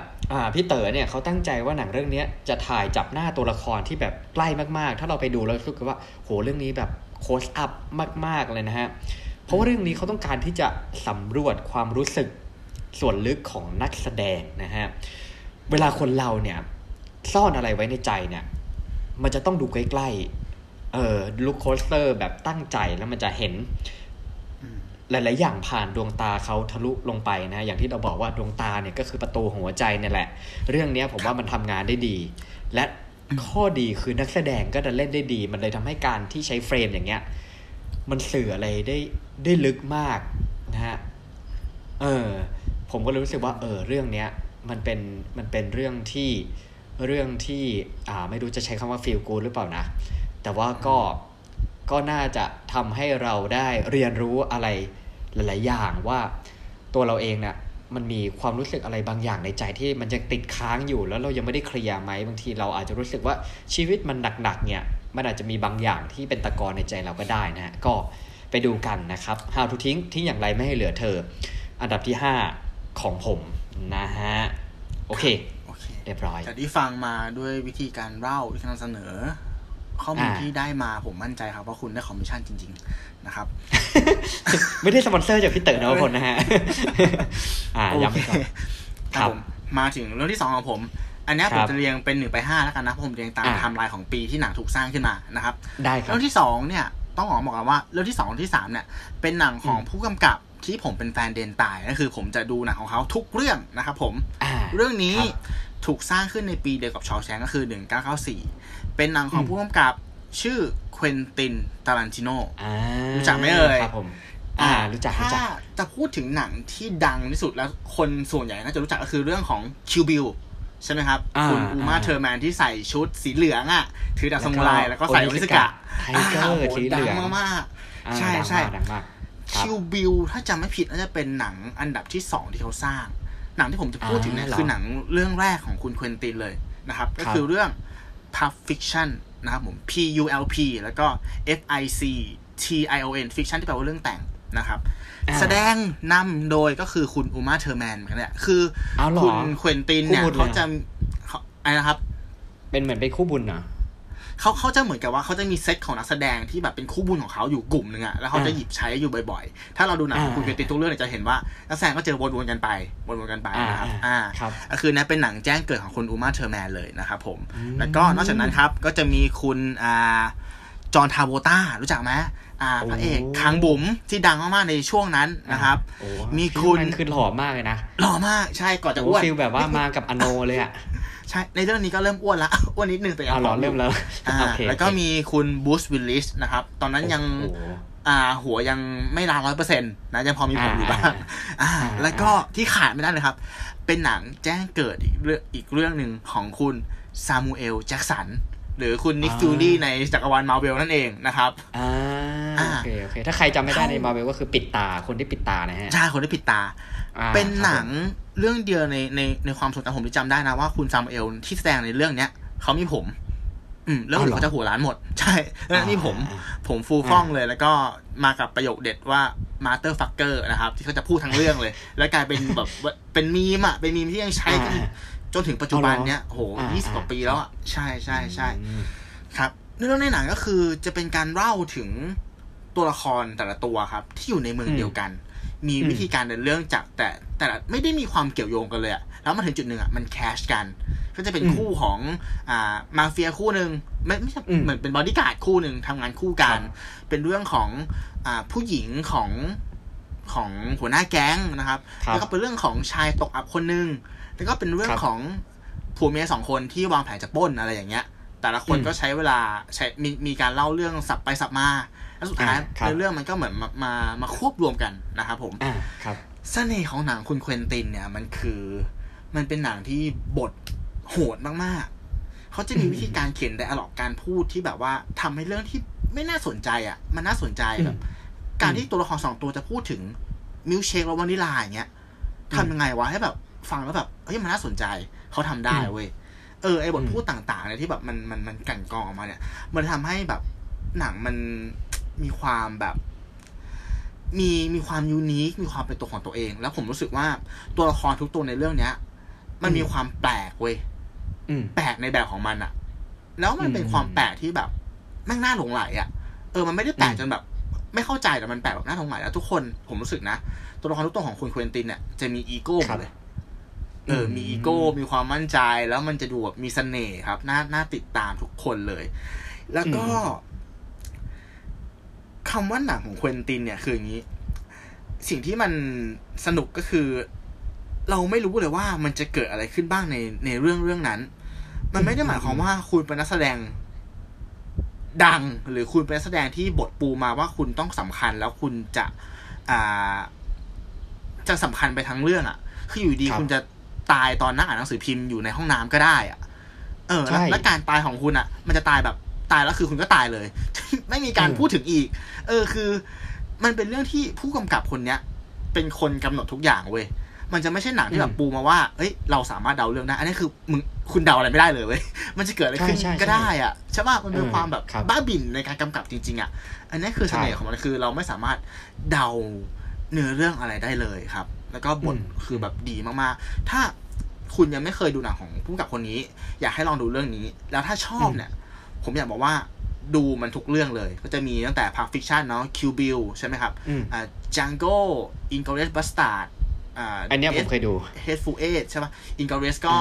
พี่เต๋อเนี่ยเขาตั้งใจว่าหนังเรื่องเนี้ยจะถ่ายจับหน้าตัวละครที่แบบใกล้มากๆ ถ้าเราไปดูแล้วรู้สึกว่าโหเรื่องนี้แบบ close up มาก ๆเลยนะฮะเพราะว่าเรื่องนี้เขาต้องการที่จะสำรวจความรู้สึกส่วนลึกของนักแสดงนะฮะเวลาคนเราเนี่ยซ่อนอะไรไว้ในใจเนี่ย มันจะต้องดูใกล้ๆเออ look closer แบบตั้งใจแล้วมันจะเห็น หลาย ๆ อย่างผ่านดวงตาเขาทะลุลงไปนะ อย่างที่เราบอกว่าดวงตาเนี่ยก็คือประตูหัวใจเนี่ยแหละ เรื่องเนี้ยผมว่ามันทำงานได้ดี และข้อดีคือนักแสดงก็จะเล่นได้ดี มันเลยทำให้การที่ใช้เฟรมอย่างเงี้ย มันสื่ออะไรได้ได้ลึกมากนะฮะ เออ ผมก็เลยรู้สึกว่า เออ เรื่องเนี้ย มันเป็นมันเป็นเรื่องที่เรื่องที่ อ่า ไม่รู้จะใช้คำว่าฟีลกูหรือเปล่านะ แต่ว่าก็ก็น่าจะทำให้เราได้เรียนรู้อะไร หลาย ๆ อย่างว่าตัวเราเองเนี่ยมันมีความรู้สึกอะไรบางอย่างในใจที่มันยังติดค้างอยู่ แล้วเรายังไม่ได้เคลียร์ไหมบางทีเราอาจจะรู้สึกว่าชีวิตมันหนัก ๆ เนี่ยมันอาจจะมีบางอย่างที่เป็นตะกอนในใจเราก็ได้นะฮะก็ไปดูกันนะครับ How to ทิ้งทิ้งอย่างไรไม่ให้เหลือเธอ อันดับที่ 5 ของผมนะฮะ โอเคโอเคเรียบร้อยจากที่ฟังมาด้วยวิธีการเล่าที่นำเสนอ ข้อมูลอ่าที่ได้มาผมมั่นใจครับว่าคุณได้คอมมิชชั่นจริง ๆ นะครับ ไม่ได้สปอนเซอร์จากพี่เต๋อนวพลนะฮะอ่าย้ำไปก่อนคครัรับบผมมาถึงเรื่องที่สองของผม อันเนี้ยครัมบจะเรียงเป็นหนึ่งไปห้าแล้วกันนะเพราะผมเรียงตามอ่าไทม์ไลน์ของปีที่หนังถูกสร้างขึ้นมานะครับได้ครับเรื่องที่สองเนี่ยต้องบอกบอกกันว่าเรื่องที่สองที่สามเนี่ย เป็นหนังของอืมผู้กำกับที่ผมเป็นแฟนเดนตายก็คือ ผมจะดูหนังของเขาทุกเรื่องนะครับผมอ่าเรื่องนี้ครับถูกสร้างขึ้นในปีเดียวกับ Shawshank ก็คือ 1994 เป็นหนังของอืมผู้กำกับชื่อเควนตินทารันติโนอ่ารู้จักไหมเอ่ยครับผมอ่า รู้จักรู้จัถ้าจะพูดถึงหนังที่ดังที่สุดแล้วคนส่วนใหญ่น่าจะรู้จักก็คือเรื่องของ Kill Bill ใช่ไหมครับอ่าคุณอูมาอ่าเทอร์แมนที่ใส่ชุดสีเหลืองอะ ถือดาบซามูไรแล้วก็ใส่ Onitsuka Tiger สีเหลืองดังมากอ่าใช่ดังใช่มากดังมากครับ Kill Bill ถ้าจำไม่ผิดน่าจะเป็นหนังอันดับที่สองที่เขาสร้าง หนังที่ผมจะพูดถึงเนี่ยอ่าเหรอคือหนังเรื่องแรกของคุณเควนตินเลยนะครับ ก็ครับคือเรื่อง Pulp Fiction นะครับผม P U L P แล้วก็ F I C T I O N Fiction ที่แปลว่าเรื่องแต่งนะครับอ่าแสดงนำโดยก็คือคุณอูมาเทอร์แมนเหมือนกันเนี่ยคือเอาเหรอคุณเควนตินเนี่ยคู่บุญเลยเขาจะเขาอะไรนะครับ เป็นเหมือนเป็นคู่บุญเหรอ เขาเขาจะเหมือนกับว่าเขาจะมีเซตของนักแสดงที่แบบเป็นคู่บุญของเขาอยู่กลุ่มหนึ่งอะแล้วเขาจะอ่าหยิบใช้อยู่บ่อยๆ ถ้าเราดูหนังของคุณอ่าเควนตินทุกเรื่องเนี่ยจะเห็นว่านักแสดงก็เจอวนๆกันไปวนๆกันไปอ่านะครับอ่าอ่าครับก็คือเนี่ยเป็นหนังแจ้งเกิดของคุณอูมาเทอร์แมนเลยนะครับผมอืมแล้วก็นอกจากนั้นครับก็จะมีคุณอ่าจอห์นทราโวลต้ารู้จักไหมอ่าพระเอกคางบุ๋มที่ดังมากๆในช่วงนั้นนะครับโอ้มีคุณนั่นคือหล่อมากเลยนะหล่อมากใช่ก่อนจะโอ้อ้วน feel แบบว่ามากับ Arnold เลยอะ ใช่ ในเรื่องนี้ก็เริ่มอ้วนละอ้วนนิดนึงแต่ยังเอาเหรอผอมยู่เริ่มแล้วอ่าโอเคแล้วก็มีคุณบรูซวิลลิสนะครับ ตอนนั้นยังโอ้โหอ่าหัวยังไม่ล้านร้อยเปอร์เซ็นต์นะ ยังพอมีผมอยู่บ้างอ่าอ่าอ่า แล้วก็ที่ขาดไม่ได้เลยครับ เป็นหนังแจ้งเกิดอีกเรื่องอีกเรื่องหนึ่งของคุณซามูเอลแจ็กสัน หรือคุณนิกฟิวรี่ในจักรวาลมาร์เวลนั่นเองนะครับอ่าอ่าโอเคโอเค ถ้าใครจำไม่ได้เข้าในมาเวลก็คือปิดตาคนที่ปิดตานะฮะใช่คนที่ปิดตาอ่าเป็นหนังครับเรื่องเดียวในในในความทรงจำผมที่จำได้นะว่าคุณซามูเอลที่แสดงในเรื่องเนี้ยเขามีผม อืมเรื่องอื่นเขาจะหัวล้านหมด ใช่เรื่องนี้ผมอ่าผมฟูฟ่องเลย แล้วก็มากับประโยคเด็ดว่า motherfucker นะครับ ที่เขาจะพูดทั้งเรื่องเลย แล้วกลายเป็นแบบว่าเป็นมีมอะเป็นมีมที่ยังใช้กันอ่า จนถึงปัจจุบันเนี้ยโหอ่ายี่สิบกว่าปีแล้วอะใช่ใช่ใช่อืมครับเรื่องในหนังก็คือจะเป็นการเล่าถึงตัวละครแต่ละตัวครับ ที่อยู่ในเมืองเดียวกัน มีอืมวิธีการเดินเรื่องจากแต่แต่ละไม่ได้มีความเกี่ยวโยงกันเลยอะแล้วมาถึงจุดหนึ่งอะมัน crash กัน ก็จะเป็นอืมคู่ของอ่ามาเฟียคู่หนึ่งไม่ไม่ใช่อืมเหมือนเป็นบอดี้การ์ดคู่หนึ่งทำงานคู่กันครับเป็นเรื่องของอ่าผู้หญิงของของหัวหน้าแก๊งนะครับครับแล้วก็เป็นเรื่องของชายตกอับคนหนึ่ง แล้วก็เป็นเรื่องครับของผัวเมียสองคนที่วางแผนจะปล้นอะไรอย่างเงี้ย แต่ละคนอืมก็ใช้เวลาใช้มีมีการเล่าเรื่องสับไปสับมา แล้วสุดท้ายอ่าครับในเรื่องมันก็เหมือนมามามาควบรวมกันนะครับผมอ่าครับเสน่ห์ของหนังคุณเควนตินเนี่ยมันคือ มันเป็นหนังที่บทโหดมากๆ เขาจะมีอืมวิธีการเขียน dialogue การพูดที่แบบว่าทำให้เรื่องที่ไม่น่าสนใจอะ มันน่าสนใจแบบ การที่ตัวละครสองตัวจะพูดถึงมิลค์เชคและวานิลลาอย่างเงี้ยทำยังไงวะให้แบบ ฟังแล้วแบบเฮ้ยมันน่าสนใจเขาทำได้เว้ยเออไอบทพูดต่างๆเนี่ยที่แบบมันมันมันกลั่นกรองออกมาเนี่ย มันทำให้แบบหนังมันมีความแบบ มีมีความยูนิคมีความเป็นตัวของตัวเอง แล้วผมรู้สึกว่าตัวละครทุกตัวในเรื่องเนี้ย มันมีความแปลกเว้ยอืมแปลกในแบบของมันอะแล้วมันเป็นอืมความแปลกที่แบบแม่งน่าหลงไหลอะเออมันไม่ได้แปลกอืมจนแบบ ไม่เข้าใจแต่มันแปลกแบบน่าหลงไหลแล้วทุกคนผมรู้สึกนะตัวละครทุกตัวของคุณเควินตินเนี่ยจะมีอีโก้หมดเลย เออมีอีโก้ มีความมั่นใจแล้วมันจะดูแบบมีเสน่ห์ครับน่าน่าติดตามทุกคนเลย แล้วก็อืมคำว่าหนังของเควินตินเนี่ยคืออย่างนี้ สิ่งที่มันสนุกก็คือ เราไม่รู้เลยว่ามันจะเกิดอะไรขึ้นบ้างในในเรื่องเรื่องนั้น มันไม่ได้หมายความว่าคุณเป็นนักแสดงดังหรือคุณเป็นนักแสดงที่บทปูมาว่าคุณต้องสำคัญแล้วคุณจะ อ่า จะสำคัญไปทั้งเรื่องอะ่ะ คืออยู่ดีครับคุณจะ ตายตอนนั่งอ่านหนังสือพิมพ์อยู่ในห้องน้ำก็ได้อะ่ะ เออแล้วใช่แล้วการตายของคุณอะ่ะ มันจะตายแบบตายแล้วคือคุณก็ตายเลย ไม่มีการอืมพูดถึงอีก เออคือ มันเป็นเรื่องที่ผู้กำกับคนเนี้ย เป็นคนกำหนดทุกอย่างเว้ยมันจะไม่ใช่หนังที่แบบปูมาว่า เอ้ย เราสามารถเดาเรื่องได้ อันนี้คือมึงคุณเดาอะไรไม่ได้เลยเว้ย มันจะเกิดอะไรขึ้นใช่ใช่ก็ได้อะใช่ป่ะ มันเป็นเออความแบบครับบ้าบิ่นในการกำกับจริง ๆ อะ อันนี้คือเสน่ห์ใช่ของมันคือเราไม่สามารถเดาเนื้อเรื่องอะไรได้เลยครับ แล้วก็บทอืมคือแบบดีมากๆ ถ้าคุณยังไม่เคยดูหนังของผู้กำกับคนนี้ อยากให้ลองดูเรื่องนี้ แล้วถ้าชอบเนี่ย ผมอยากบอกว่าดูมันทุกเรื่องเลย ก็จะมีตั้งแต่ Pulp Fiction เนาะ Kill Bill ใช่ไหมครับอืมอ่า Django Inglourious Bastard อ่าอันเนี้ยผมเคยดู Hateful Eight ใช่ป่ะ Inglourious ก็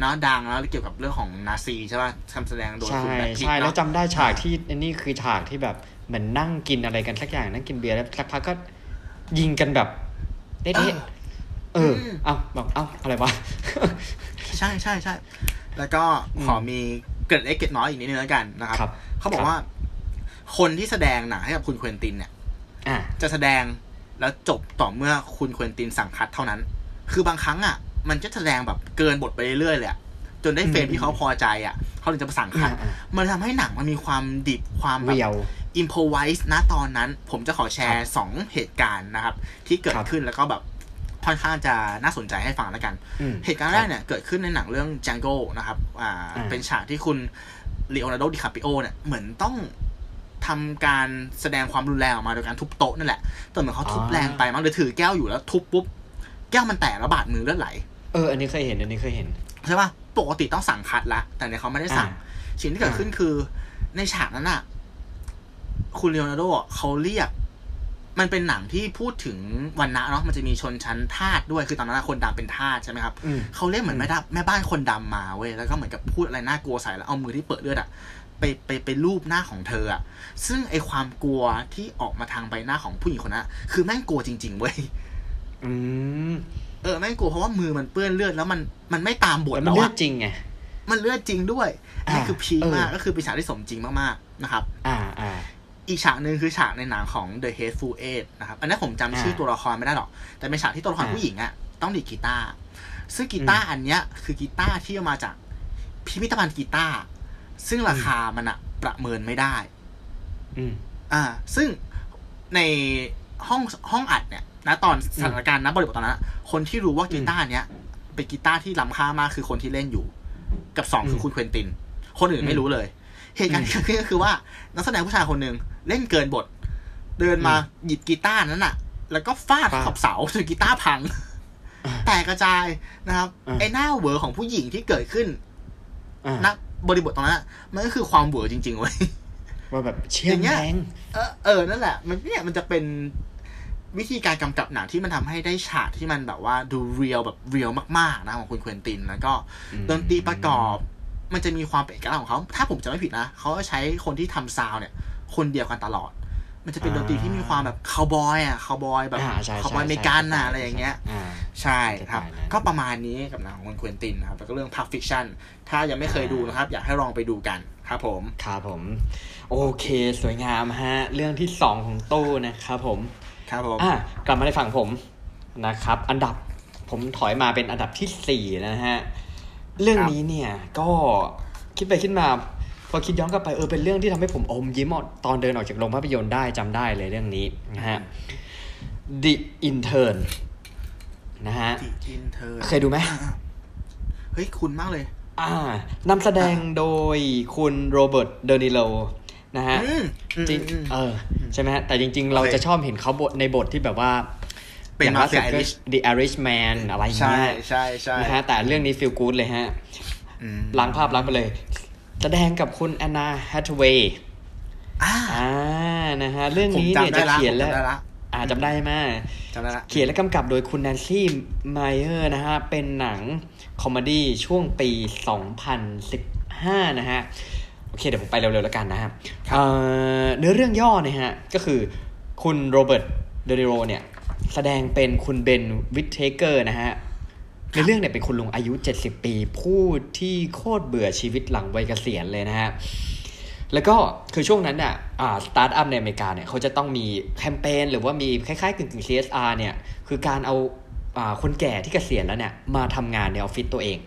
เนาะดังแล้วเกี่ยวกับเรื่องของนาซีใช่ป่ะทำแสดงโดยใช่คุณแบทพิตใช่ต์แล้วเนาะจำได้ฉากที่อันนี้คือฉากที่แบบเหมือนนั่งกินอะไรกันสักอย่างนั่งกินเบียร์แล้วสักพักก็ยิงกันแบบ เด็ดๆเออมเอ้าแบบเอ้าอะไรวะ ใช่ใช่ใช่ แล้วก็อืมขอมีเกร็ดเล็กเกร็ดน้อยอีกนิดนึงแล้วกันนะครับครับเขาบอกครับว่า คนที่แสดงหนังให้กับคุณเควนตินเนี่ยอ่าจะแสดงแล้วจบต่อเมื่อคุณเควนตินสั่ง cut เท่านั้น คือบางครั้งอะ มันจะแสดงแบบเกินบทไปเรื่อยๆเลยอะจนได้เฟรมอืมที่เขาพอใจอะ เขาถึงจะมาสั่ง cut อ่ามันทำให้หนังมันมีความดิบความแบบ real improvise นะตอนนั้น ผมจะขอแชร์สองเหตุการณ์นะครับ ที่เกิดครับขึ้นแล้วก็แบบค่อนข้างจะน่าสนใจให้ฟังแล้วกันอืมเหตุการณ์แรกเนี่ย เกิดขึ้นในหนังเรื่อง Django นะครับอ่าอ่าเป็นฉากที่คุณลีโอนาร์โดดิคาปริโอเนี่ย เหมือนต้องทำการแสดงความรุนแรงออกมาโดยการทุบโต๊ะนั่นแหละแต่เหมือนเขาทุบแรงไปมั้งหรือถือแก้วอยู่แล้วทุบปุ๊บแก้วมันแตกแล้วบาดมือเลือดไหล เออ อันนี้เคยเห็น อันนี้เคยเห็น ใช่ป่ะ ปกติต้องสั่ง cut ละ แต่เนี่ยเขาไม่ได้สั่ง สิ่งที่เกิดขึ้นคือ ในฉากนั้นอะ คุณเลโอนาร์โดอะเขาเรียก มันเป็นหนังที่พูดถึงวันนะเนาะมันจะมีชนชั้นทาสด้วยคือตอนนั้นอะคนดำเป็นทาสใช่ไหมครับอืมเขาเรียกเหมือนแม่ดาแม่บ้านคนดำมาเว้ยแล้วก็เหมือนกับพูดอะไรน่ากลัวใส่แล้วเอามือที่เปิดเลือดอะไปไปไปรูปหน้าของเธออะซึ่งไอความกลัวที่ออกมาทางใบหน้าของผู้หญิงคนนั้นอะคือแม่งกลัวจริง ๆ เว้ยอืมเออแม่งกลัวเพราะว่ามือมันเปื้อนเลือดแล้วมันมันไม่ตามบทแล้วมันแล้วเลืออะดจริงไงมันเลือดจริงด้วยอันนี่อ่าคือ peak เออมากก็คือเป็นฉากที่สมจริงมากๆนะครับ อ่าอ่า อีกฉากหนึ่งคือฉากในหนังของ The Hateful Eight นะครับ อันนี้ผมจำชื่ออ่าตัวละครไม่ได้หรอก แต่เป็นฉากที่ตัวละครอ่าผู้หญิงอะต้องดีดกีตาร์ซึ่งกีตาร์อันเนี้ยคือกีตาร์ที่เอามาจากพิพิธภัณฑ์กีตาร์ซึ่งราคามันอะประเมินไม่ได้อืมอ่า ซึ่งในห้องห้องอัดเนี่ยนะตอนสถานการณ์ณบริบทตอนนั้นอะคนที่รู้ว่ากีตาร์เนี้ยเป็นกีตาร์ที่ล้ำค่ามากคือคนที่เล่นอยู่ กับสองคือคุณเควินติน คนอื่นไม่รู้เลย เหตุการณ์ที่เกิดขึ้นก็คือว่านักแสดงผู้ชายคนหนึ่ง เล่นเกินบท เดินมาหยิบกีตาร์นั้นอะแล้วก็ฟาดฟาดขอบเสาจนกีตาร์พัง แตกกระจายนะครับอ่าไอ้หน้าเหวอของผู้หญิงที่เกิดขึ้นอ่าณบริบทตรงนั้นอะมันก็คือความเหวอจริงๆเว้ยว่าแบบเชี่ยอย่างเงี้ยแรงเออเออนั่นแหละ มันเนี่ยมันจะเป็นวิธีการกำกับหนังที่มันทำให้ได้ฉากที่มันแบบว่าดู real แบบ real มากๆนะของคุณเควนติน แล้วก็ดนตรีประกอบ มันจะมีความเป็นเอกลักษณ์ของเขา ถ้าผมจำไม่ผิดนะเขาก็ใช้คนที่ทำ sound เนี่ย คนเดียวกันตลอด มันจะเป็นดนตรีที่มีความแบบคาวบอยอะคาวบอยแบบอ่าใช่คาวบอยใช่เมกันน่ะใช่อะไรอย่างเงี้ยอ่าใช่ครับสไตล์นั้นก็ประมาณนี้กับหนังของคุณเควนตินนะครับแล้วก็เรื่อง Pulp Fiction ถ้ายังไม่เคยดูนะครับ อยากให้ลองไปดูกันครับผมครับผม โอเค สวยงามฮะ เรื่องที่สองของตู้นะครับผมครับผมอะกลับมาในฝั่งผมนะครับ อันดับผมถอยมาเป็นอันดับที่สี่นะฮะ เรื่องนี้เนี่ยก็คิดไปคิดมา พอคิดย้อนกลับไปเออเป็นเรื่องที่ทำให้ผมอมยิ้มออกตอนเดินออกจากโรงภาพยนตร์ได้จำได้เลยเรื่องนี้นะฮะ The Intern นะฮะ The Intern เคยดูไหมเฮ้ยคุณมากเลย อ่านำแสดงโดยคุณโรเบิร์ตเดนิโลนะฮะอืมจริงอืมเออใช่ไหมฮะแต่จริง ๆ เราโอเคจะชอบเห็นเขาบทในบทที่แบบว่าเป็นอย่างล่าสุด Mafia ก็ Irish The Irishman อะไรอย่างใช่เงี้ยใช่ใช่นะฮะแต่เรื่องนี้ feel good เลยฮะอืมล้างภาพล้างไปเลย แสดงกับคุณแอนนาแฮทเวย์อ่าอ่านะฮะเรื่องผมนี้เนี่ยจำได้จะละเขียนผมและจำได้ละอ่าจำได้ไหมจำได้ละเขียนและกำกับโดยคุณแนนซี่ไมเออร์นะฮะ เป็นหนัง comedy ช่วงปี 2015 นะฮะ โอเค เดี๋ยวผมไปเร็วๆแล้วกันนะฮะเอ่อเนื้อเรื่องย่อเนี่ยฮะ ก็คือคุณโรเบิร์ตเดนิโรเนี่ย แสดงเป็นคุณเบนวิทเทเกอร์นะฮะ ในเรื่องเนี่ยเป็นคุณลุงอายุ 70 ปี ผู้ที่โคตรเบื่อชีวิตหลังวัยเกษียณเลยนะฮะแล้วก็คือช่วงนั้นน่ะอ่าสตาร์ทอัพในอเมริกาเนี่ยเขาจะต้องมีแคมเปญหรือว่ามีคล้ายๆกึ่งๆ CSR เนี่ยคือการเอาอ่าคนแก่ที่เกษียณแล้วเนี่ยมาทำงานในออฟฟิศตัวเอง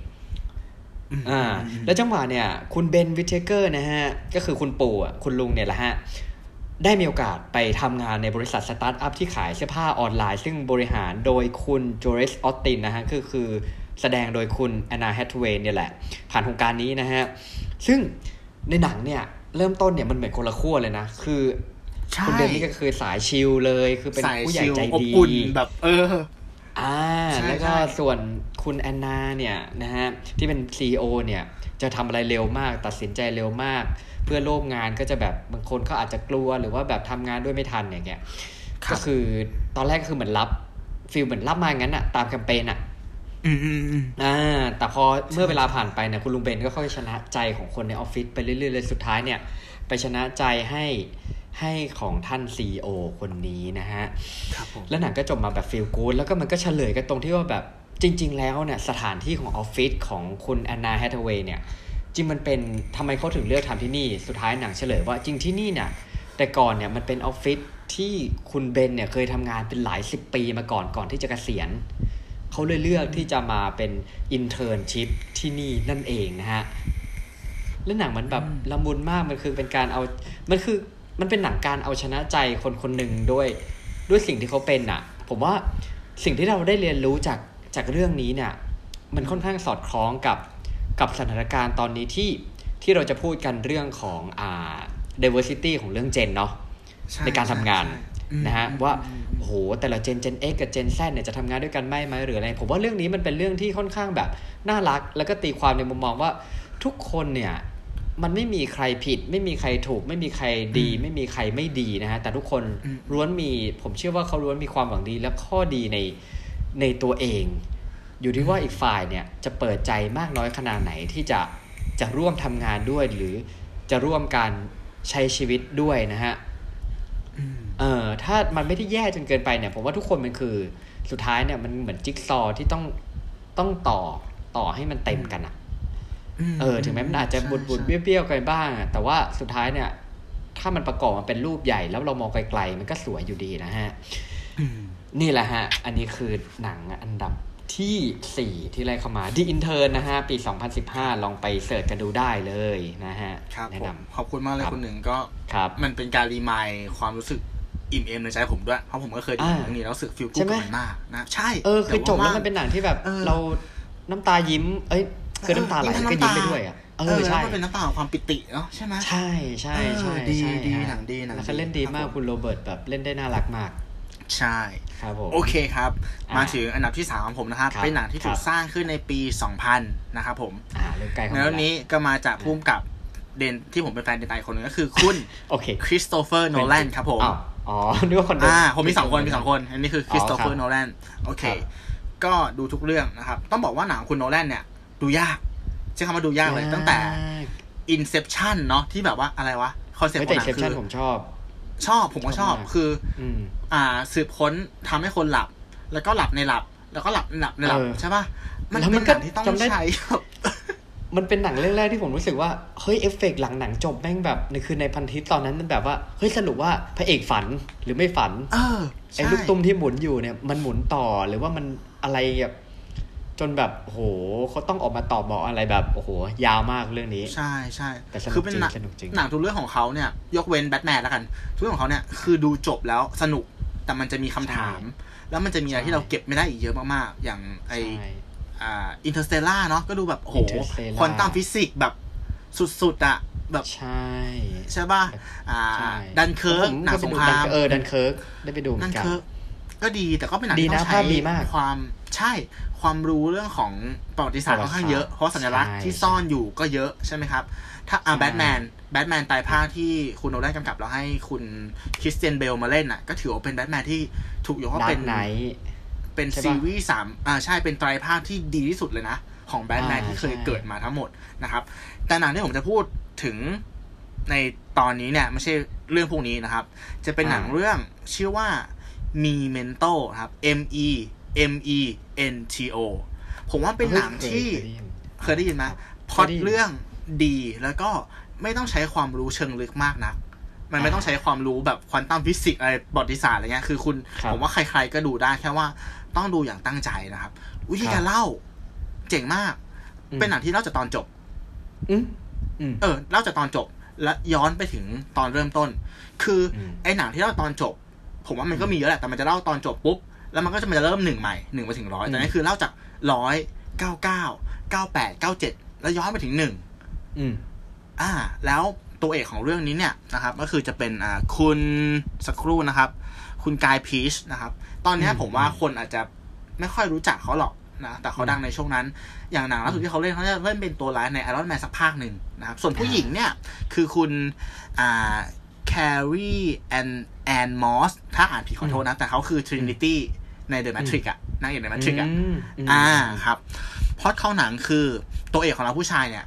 อ่าแล้วจังหวะเนี่ย คุณเบนวิเทเกอร์นะฮะ ก็คือคุณปู่อะคุณลุงเนี่ยแหละฮะ ได้มีโอกาสไปทำงานในบริษัทสตาร์ทอัพที่ขายเสื้อผ้าออนไลน์ ซึ่งบริหารโดยคุณจูลส์ ออสตินนะฮะคือคือแสดงโดยคุณแอนนาแฮทเวย์เนี่ยแหละ ผ่านโครงการนี้นะฮะ ซึ่งในหนังเนี่ยเริ่มต้นเนี่ยมันเหมือนคนละขั้วเลยนะ คือใช่คุณเบนนี่ก็คือสายชิลเลย คือเป็นสายผู้ใหญ่ชิลใจอบดีอุ่นแบบ เอออ่าใช่แล้วก็ใช่ส่วนคุณแอนนาเนี่ยนะฮะที่เป็น CEO เนี่ย จะทำอะไรเร็วมาก ตัดสินใจเร็วมาก เพื่อนร่วมงานก็จะแบบบางคนเขาอาจจะกลัวหรือว่าแบบทำงานด้วยไม่ทันอย่างเงี้ยครับก็คือตอนแรกก็คือเหมือนรับฟีลเหมือนรับมาอย่างนั้นอะตามแคมเปญอะอืมอืมอืมอ่า แต่พอเมื่อเวลาผ่านไปเนี่ยคุณลุงเบนก็ค่อยชนะใจของคนในออฟฟิศไปเรื่อยๆเลยสุดท้ายเนี่ย ไปชนะใจให้ให้ของท่าน CEO คนนี้นะฮะครับผมแล้วหนังก็จบมาแบบฟีลกู d แล้วก็มันก็เฉลยกันตรงที่ว่าแบบ จริง ๆ แล้วเนี่ยสถานที่ของออฟฟิศของคุณแอนนาแฮทเวย์เนี่ยจริงมันเป็นทำไมเขาถึงเลือกทำที่นี่ สุดท้ายหนังเฉลยว่าจริงที่นี่เนี่ยแต่ก่อนเนี่ยมันเป็นออฟฟิศที่คุณเบนเนี่ยเคยทำงานเป็นหลายสิบปีมาก่อนก่อนที่จะเกษียณเขาเลยเลือกที่จะมาเป็น internship ที่นี่นั่นเองนะฮะแล้วหนังมันแบบละมุนมากมันคือเป็นการเอามันคือมันเป็นหนังการเอาชนะใจคนคนหนึ่งด้วยด้วยสิ่งที่เขาเป็นอะผมว่าสิ่งที่เราได้เรียนรู้จาก จากเรื่องนี้เนี่ยมันค่อนข้างสอดคล้องกับกับสถานการณ์ตอนนี้ที่ที่เราจะพูดกันเรื่องของอ่า diversity ของเรื่องเจนเนาะใช่ในการทำงานใช่อืมนะฮะอืมว่าอืมโอ้โหแต่ละเจน Gen X กับ Gen Z เนี่ยจะทำงานด้วยกันไหมไหมหรืออะไร ผมว่าเรื่องนี้มันเป็นเรื่องที่ค่อนข้างแบบน่ารัก แล้วก็ตีความในมุมมองว่าทุกคนเนี่ยมันไม่มีใครผิด ไม่มีใครถูก ไม่มีใครดี ไม่มีใครไม่ดีนะฮะแต่ทุกคนอืมล้วนมีผมเชื่อว่าเขาล้วนมีความหวังดีและข้อดีใน ในตัวเอง อยู่ที่ว่าอีกฝ่ายเนี่ยจะเปิดใจมากน้อยขนาดไหนที่จะจะร่วมทำงานด้วยหรือจะร่วมกันใช้ชีวิตด้วยนะฮะอืมเออถ้ามันไม่ได้แย่จนเกินไปเนี่ยผมว่าทุกคนมันคือสุดท้ายเนี่ยมันเหมือนจิ๊กซอว์ที่ต้องต้องต่อต่อให้มันเต็มกันอะเออ ถึงแม้มันอาจจะบุดบุดๆเบี้ยวๆกันบ้างอะแต่ว่าสุดท้ายเนี่ย ถ้ามันประกอบมาเป็นรูปใหญ่แล้วเรามองไกลๆมันก็สวยอยู่ดีนะฮะอืม นี่แหละฮะ อันนี้คือหนังอันดับที่ 4 ที่ไล่เข้ามา The Intern นะฮะ ปี 2015 ลองไปเสิร์ชกันดูได้เลยนะฮะครับแนะผนมขอบคุณมากเลยครับคุณหนึ่งก็ำครับมันเป็นการรีมายด์ความรู้สึกอิ่มเอมในใจผมด้วย เพราะผมก็เคยดูอ่าเรื่องนี้แล้วรู้สึกฟิลใช่กู๊ดไหมกับมันมากนะใช่ เออคือจบแล้วต่ามันเป็นหนังที่แบบเออเราน้ำตายิ้ม เอ้ยคือน้ำตาไหลเออยิ้มทั้ก็งยิ้มน้ำตาไปด้วยอะเอเอออใช่แล้วมันเป็นน้ำตาของความปิติเนาะใช่ไหมใช่ใช่ใช่เออดีใช่ดีฮะหนังดีหนังแล้วเขาดีเล่นดีมากครับผมคุณโรเบิร์ตแบบเล่นได้น่ารักมาก ใช่ครับผมโอเคครับอ่ามาถึงอันดับที่3ของผมนะครับครับเป็นหนังที่ถูคกรับสร้างขึ้นในปี 2000 นะครับผมอ่าเรื่องใกล้เข้าในมาเรื่องนี้ก็มาจากพุ่มกับเดนที่ผมเป็นแฟนเดนไตคนหนึ่งก็คือคุณโอเคคริสโตเฟอร์โนแลนครับผมอ้าวอ๋อนึกว่าคนเดิอ่าผมมีสองคนมีสองคน อันนี้คือคริสโตเฟออ๋อครัร์บโนแลนโอเคครับก็ดูทุกเรื่องนะครับ ต้องบอกว่าหนังของคุณโนแลนเนี่ย ดูยากใช้คำว่าดูยากเลยตั้งแต่ Inception เนาะที่แบบว่าอะไรวะคอนเซ็ปต์ไม่ขอแต่งหนังเซปคืชั่นอผมชอบ ชอบผมก็ชอบชอบมากคืออืมอ่า สืบค้นทำให้คนหลับ แล้วก็หลับในหลับ แล้วก็หลับในหลับในหลับเออใช่ป่ะมันแล้วมัเป็นนก็หนังที่ต้องจำได้ใช้มันเป็นหนังเรื่องแรกที่ผมรู้สึกว่าเฮ้ยเอฟเฟกต์หลังหนังจบแม่งแบบในคือในพันทิปตอนนั้นมันแบบว่าเฮ้ยสรุปว่าพระเอกฝันหรือไม่ฝันเออไอ้ใช่ลูกตุ้มที่หมุนอยู่เนี่ยมันหมุนต่อหรือว่ามันอะไรแบบ จนแบบโอ้โหเขาต้องออกมาตอบบอกอะไรแบบโอ้โหยาวมากเรื่องนี้ ใช่ใช่แต่สนุกคือเป็นหนังจริงสนุกจริงหนังทุกเรื่องของเขาเนี่ย ยกเว้นแบทแมนแล้วกันทุกเรื่องของเขาเนี่ยคือดูจบแล้วสนุกแต่มันจะมีคำถาม แล้วมันจะมีอะไรที่เราเก็บไม่ได้อีกเยอะมากๆ อย่างไอใช่อ่าอินเตอร์สเตล่าเนาะก็ดูแบบโอ้โห Interstellar ควอนตัมฟิสิกส์แบบสุดๆอะแบบใช่ใช่ป่ะอ่าใช่ดันเคิร์กผมหนังสงครามเออดันเคิร์กได้ไปดูเหมืดัอนนกันเคิร์ กก็ดีแต่ก็เป็นหนังดีที่นะต้องใช้ภาพดีมากความใช่ความรู้เรื่องของประวัติศาสตร์ปค่ระอวันติข้างเยอะศาสตร์เพราะสัญลักษณ์ใช่ที่ซ่อนอยู่ก็เยอะใช่ไหมครับ ถ้าอ่าใช่แบทแมนแบทแมนไตรภาคที่คุณโนแลนกำกับแล้วให้คุณคริสเตียนเบลมาเล่นน่ะ ก็ถือว่าเป็นแบทแมนที่ถูกยกว่าเป็น Dark Knight ใช่ปะเป็นซีรีส์สามอ่าใช่เป็นไตรภาคที่ดีที่สุดเลยนะ ของแบทแมนอ่าที่เคยใช่เกิดมาทั้งหมดนะครับ แต่หนังที่ผมจะพูดถึงในตอนนี้เนี่ยไม่ใช่เรื่องพวกนี้นะครับ จะเป็นหนังเรื่องชื่อว่า Memento ครับ M E M E N T O ผมว่าเป็นหนังที่เคยได้ยินไหมพล็อตเคยได้ยินพล็อตเรื่องดีแล้วก็ไม่ต้องใช้ความรู้เชิงลึกมากนักมันไม่ต้องใช้ความรู้แบบ quantum physics อะไรประวัติศาสตร์อะไรเงี้ยคือคุณครับผมว่าใครๆก็ดูได้แค่ว่าต้องดูอย่างตั้งใจนะครับ วิธีครับการเล่าเจ๋งมากอืมเป็นหนังที่เล่าจากตอนจบอืมอืมเออเล่าจากตอนจบ แล้วย้อนไปถึงตอนเริ่มต้น คืออืมไอ้หนังที่เล่าตอนจบ ผมว่ามันก็มีเยอะแหละแต่มันจะเล่าตอนจบปุ๊บแล้วมันก็จะมันจะเริ่มหนึ่งใหม่หนึ่งไปถึงร้อยแต่นี่คือเล่าจากร้อยเก้าเก้าเก้าแปดเก้าเจ็ดแล้วย้อนไปถึงหนึ่งอืมอ่า แล้วตัวเอกของเรื่องนี้เนี่ยนะครับ ก็คือจะเป็นอ่าคุณสักครู่นะครับ คุณกายพีชนะครับ ตอนเนี้ยอืมผมว่าคนอาจจะไม่ค่อยรู้จักเขาหรอกนะแต่เขาดังในช่วงนั้น อย่างหนังล่าสุดที่เขาเล่นเขาจะเล่นเป็นตัวร้ายในไอรอนแมนสักภาคหนึ่งนะครับ ส่วนผู้หญิงเนี่ยคือคุณอ่า แครีแอนแอนมอสถ้าอ่านผิดขอโทษนะ แต่เขาคือทรินิตี้ใน The Matrix อะนางเอกใน Matrix อะอืมอ่าครับรับพล็อดเข้าหนังคือตัวเอกของเราผู้ชายเนี่ย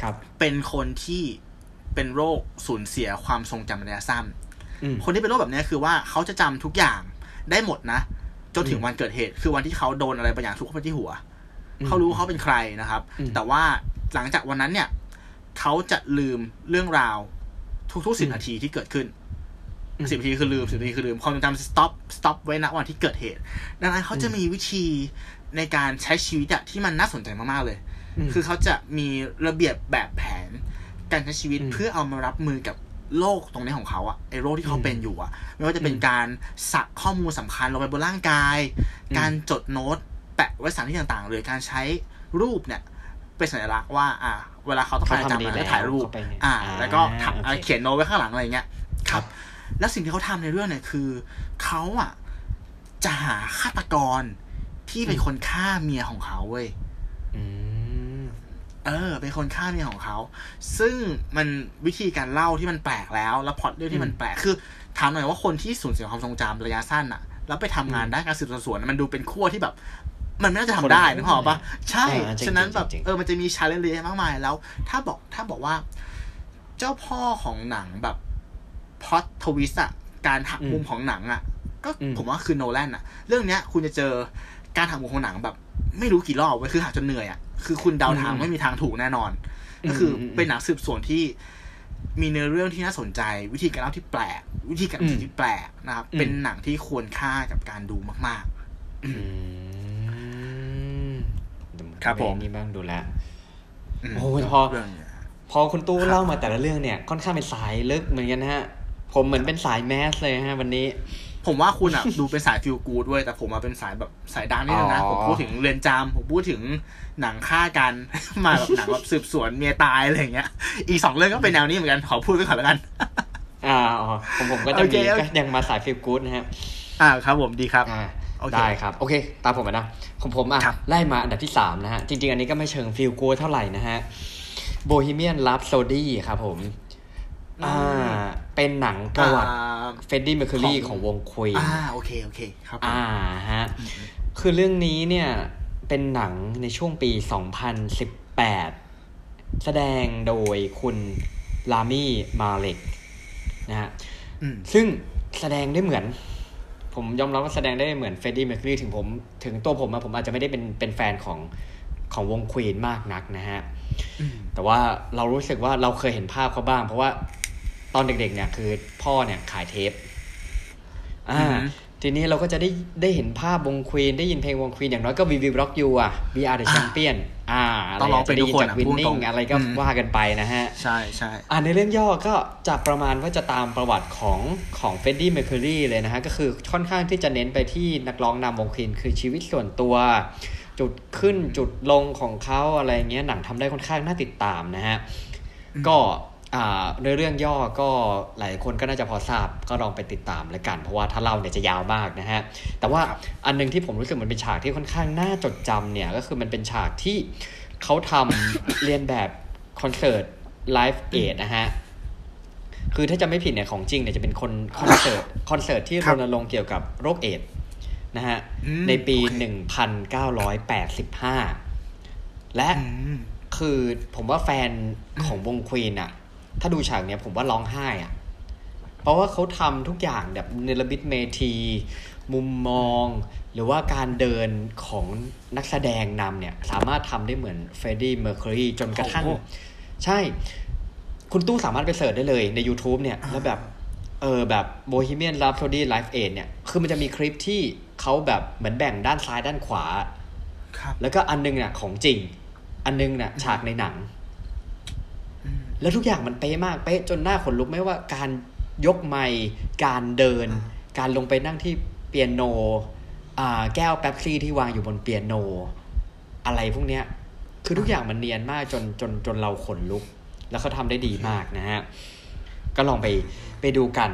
ครับ เป็นคนที่เป็นโรคสูญเสียความทรงจำระยะสั้นอืมคนที่เป็นโรคแบบเนี้ยคือว่าเขาจะจำทุกอย่างได้หมดนะจนถึงอืมวันเกิดเหตุ คือวันที่เขาโดนอะไรบางอย่างทุบเข้าไปที่หัวอืมเขารู้เขาเป็นใครนะครับอืมแต่ว่าหลังจากวันนั้นเนี่ย เขาจะลืมเรื่องราว ทุกๆสิบอืมนาทีที่เกิดขึ้นอืมสิบนาทีคือลืมสิบนาทีคือลืมความทรงจำ stop stop ไว้ณวันที่เกิดเหตุ ดังนั้นเขาจะมีวิธีในการใช้ชีวิตอะที่มันน่าสนใจมากๆเลยมคือเขาจะมีระเบียบแบบแผนการใช้ชีวิตอืมเพื่อเอามารับมือกับโรคตรงนี้ของเขาอะไอโรคที่เขาอืมเป็นอยู่อะไม่ว่าจะเป็นอืมการสักข้อมูลสำคัญลงไปบนร่างกายอืมการจดโน้ตแปะไว้สถานที่ต่างๆหรือการใช้รูปเนี่ย เป็นสัญลักษณ์ว่า อ่า เวลาเขาต้องการเขาจำทำดีอะไรแล้วก็ถ่ายรูปเข้าไปเนี่ยอ่าอ่า แล้วก็ถักโอเคอะไรเขียนโน้ตไว้ข้างหลังอะไรเงี้ย ครับ แล้วสิ่งที่เขาทำในเรื่องเนี่ยคือเขาอะจะหาฆาตกรที่เป็นคนฆ่าเมียของเขาเว้ยอืมเออ เป็นคนฆ่าเมียของเขา ซึ่งมันวิธีการเล่าที่มันแปลกแล้ว แล้วพล็อตเรื่องที่มันแปลก คือถามหน่อยว่าคนที่สูญเสียความทรงจำระยะสั้นอะแล้วไปทำงานด้านการสืบสวน มันดูเป็นขั้วที่แบบ มันไม่น่าจะทำได้คนละขั้วนึกออกปะใช่อ่าจริงๆฉะนั้นแบบจริงๆเออมันจะมี challenge เยอะมากมายแล้ว ถ้าบอกถ้าบอกว่า เจ้าพ่อของหนังแบบ plot twist อะการหักมุมของหนังอะก็อืมผมว่าคือโนแลนอะเรื่องเนี้ย คุณจะเจอการหักมุมของหนังแบบ ไม่รู้กี่รอบเว้ยคือหักจนเหนื่อยอะคือคุณเดาทางไม่มีทางถูกแน่นอน ก็คืออืมเป็นหนังสืบสวนที่มีเนื้อเรื่องที่น่าสนใจ วิธีการเล่าที่แปลก วิธีการอืมที่แปลกนะครับอืมเป็นหนังที่ควรค่ากับการดูมากอืมเดี๋ยว ครับผมนี่บ้างดูแลวๆมโอ้ยพอเรื่องเนี้ยพอคุณตู้เล่ามาแต่ละเรื่องเนี่ย ค่อนข้างเป็นสายลึกเหมือนกันนะฮะ ผมเหมือนเป็นสายแมสเลยฮะ วันนี้ ผมว่าคุณอะ ดูเป็นสายฟิลกูดด้วยแต่ผมมาเป็นสายแบบสายดาร์กนิดนึงนะอ๋อผมพูดถึงเรือนจำผมพูดถึงหนังฆ่ากันมาแบบหนังแบบสืบสวนเมียตายอะไรอย่างเงี้ย อีกสองเรื่องก็เป็นแนวนี้เหมือนกันขอพูดไว้ก่อนแล้วกัน อ่าอ๋อผมผมก็จะโอเคมีโอเคก็ยังมาสาย feel good นะฮะอ่าครับผมดีครับอ่าโอเค ได้ครับ โอเค ตามผมมานะของผมอะครับไล่มาอันดับที่สามนะฮะ จริง ๆ อันนี้ก็ไม่เชิง feel good เท่าไหร่นะฮะ Bohemian Rhapsody ครับผม อ่า เป็นหนังประวัติอ่าเฟดดี้เมอร์คิวรีของของวงควีนอ่าโอเคโอเคครับผมอ่าฮะ คือเรื่องนี้เนี่ย เป็นหนังในช่วงปี 2018 แสดงโดยคุณรามี มาเล็กนะฮะอืมซึ่งแสดงได้เหมือน ผมยอมรับว่าแสดงได้เหมือนเฟดดี้เมอร์คิวรีถึงผม ถึงตัวผมอะผมอาจจะไม่ได้เป็นเป็นแฟนของของวงควีนมากนักนะฮะอืมแต่ว่าเรารู้สึกว่าเราเคยเห็นภาพเขาบ้าง เพราะว่าตอนเด็กๆเนี่ยคือพ่อเนี่ยขายเทป อ่าอือฮึ ทีนี้เราก็จะได้ได้เห็นภาพวงควีนได้ยินเพลงวงควีนอย่างน้อยก็วีวีบล็อกยูอะ We Are the Champion อ่าอะไรต้องร้องจะได้ยินเป็นทุกคนจากอะวินพูดตรนิ่งงอะไรก็อืมว่ากันไปนะฮะ ใช่ใช่อ่าในเรื่องย่อก็จะประมาณว่าจะตามประวัติของของเฟดดี้เมอร์คิวรีเลยนะฮะ ก็คือค่อนข้างที่จะเน้นไปที่นักร้องนำวงควีนคือชีวิตส่วนตัว จุดขึ้นจุดลงของเขาอะไรเงี้ยหนังทำได้ค่อนข้างน่าติดตามนะฮะก็ อ่าในเรื่องย่อก็หลายคนก็น่าจะพอทราบก็ลองไปติดตามแล้วกัน เพราะว่าถ้าเล่าเนี่ยจะยาวมากนะฮะ แต่ว่าครับอันหนึ่งที่ผมรู้สึกมันเป็นฉากที่ค่อนข้างน่าจดจำเนี่ยก็คือมันเป็นฉากที่เขาทำเลียนแบบคอนเสิร์ต Live Aid นะฮะคือถ้าจะไม่ผิดเนี่ยของจริงเนี่ยจะเป็นคนคอนเสิร์ตคอนเสิร์ตที่ครับรณรงค์เกี่ยวกับโรคเอดส์นะฮะอืมในปีโอเค1985และอืมคือผมว่าแฟนของวงควีนอะ ถ้าดูฉากเนี้ยผมว่าร้องไห้อะเพราะว่าเขาทำทุกอย่างแบบเนรมิตเมที มุมมอง หรือว่าการเดินของนักแสดงนำเนี่ย สามารถทำได้เหมือนเฟรดดี้เมอร์คิวรีจนกระทั่งโอ้โหใช่ คุณตู้สามารถไป search ได้เลยใน YouTube เนี่ย แล้วแบบ เออแบบ Bohemian Rhapsody Live Aid เนี่ย คือมันจะมีคลิปที่เขาแบบเหมือนแบ่งด้านซ้ายด้านขวาครับแล้วก็อันนึงเนี่ยของจริง อันนึงเนี่ยฉากในหนังอืม แล้วทุกอย่างมันเป๊ะมากเป๊ะจนหน้าขนลุกไม่ว่าการยกไมค์การเดินอ่าการลงไปนั่งที่เปียโนอ่าแก้วแป๊บซี่ที่วางอยู่บนเปียโน อะไรพวกเนี้ยคือทุกอย่างมันเนียนมากจนจนจนเราขนลุก แล้วเขาทำได้ดีมากนะฮะ ก็ลองไปไปดูกัน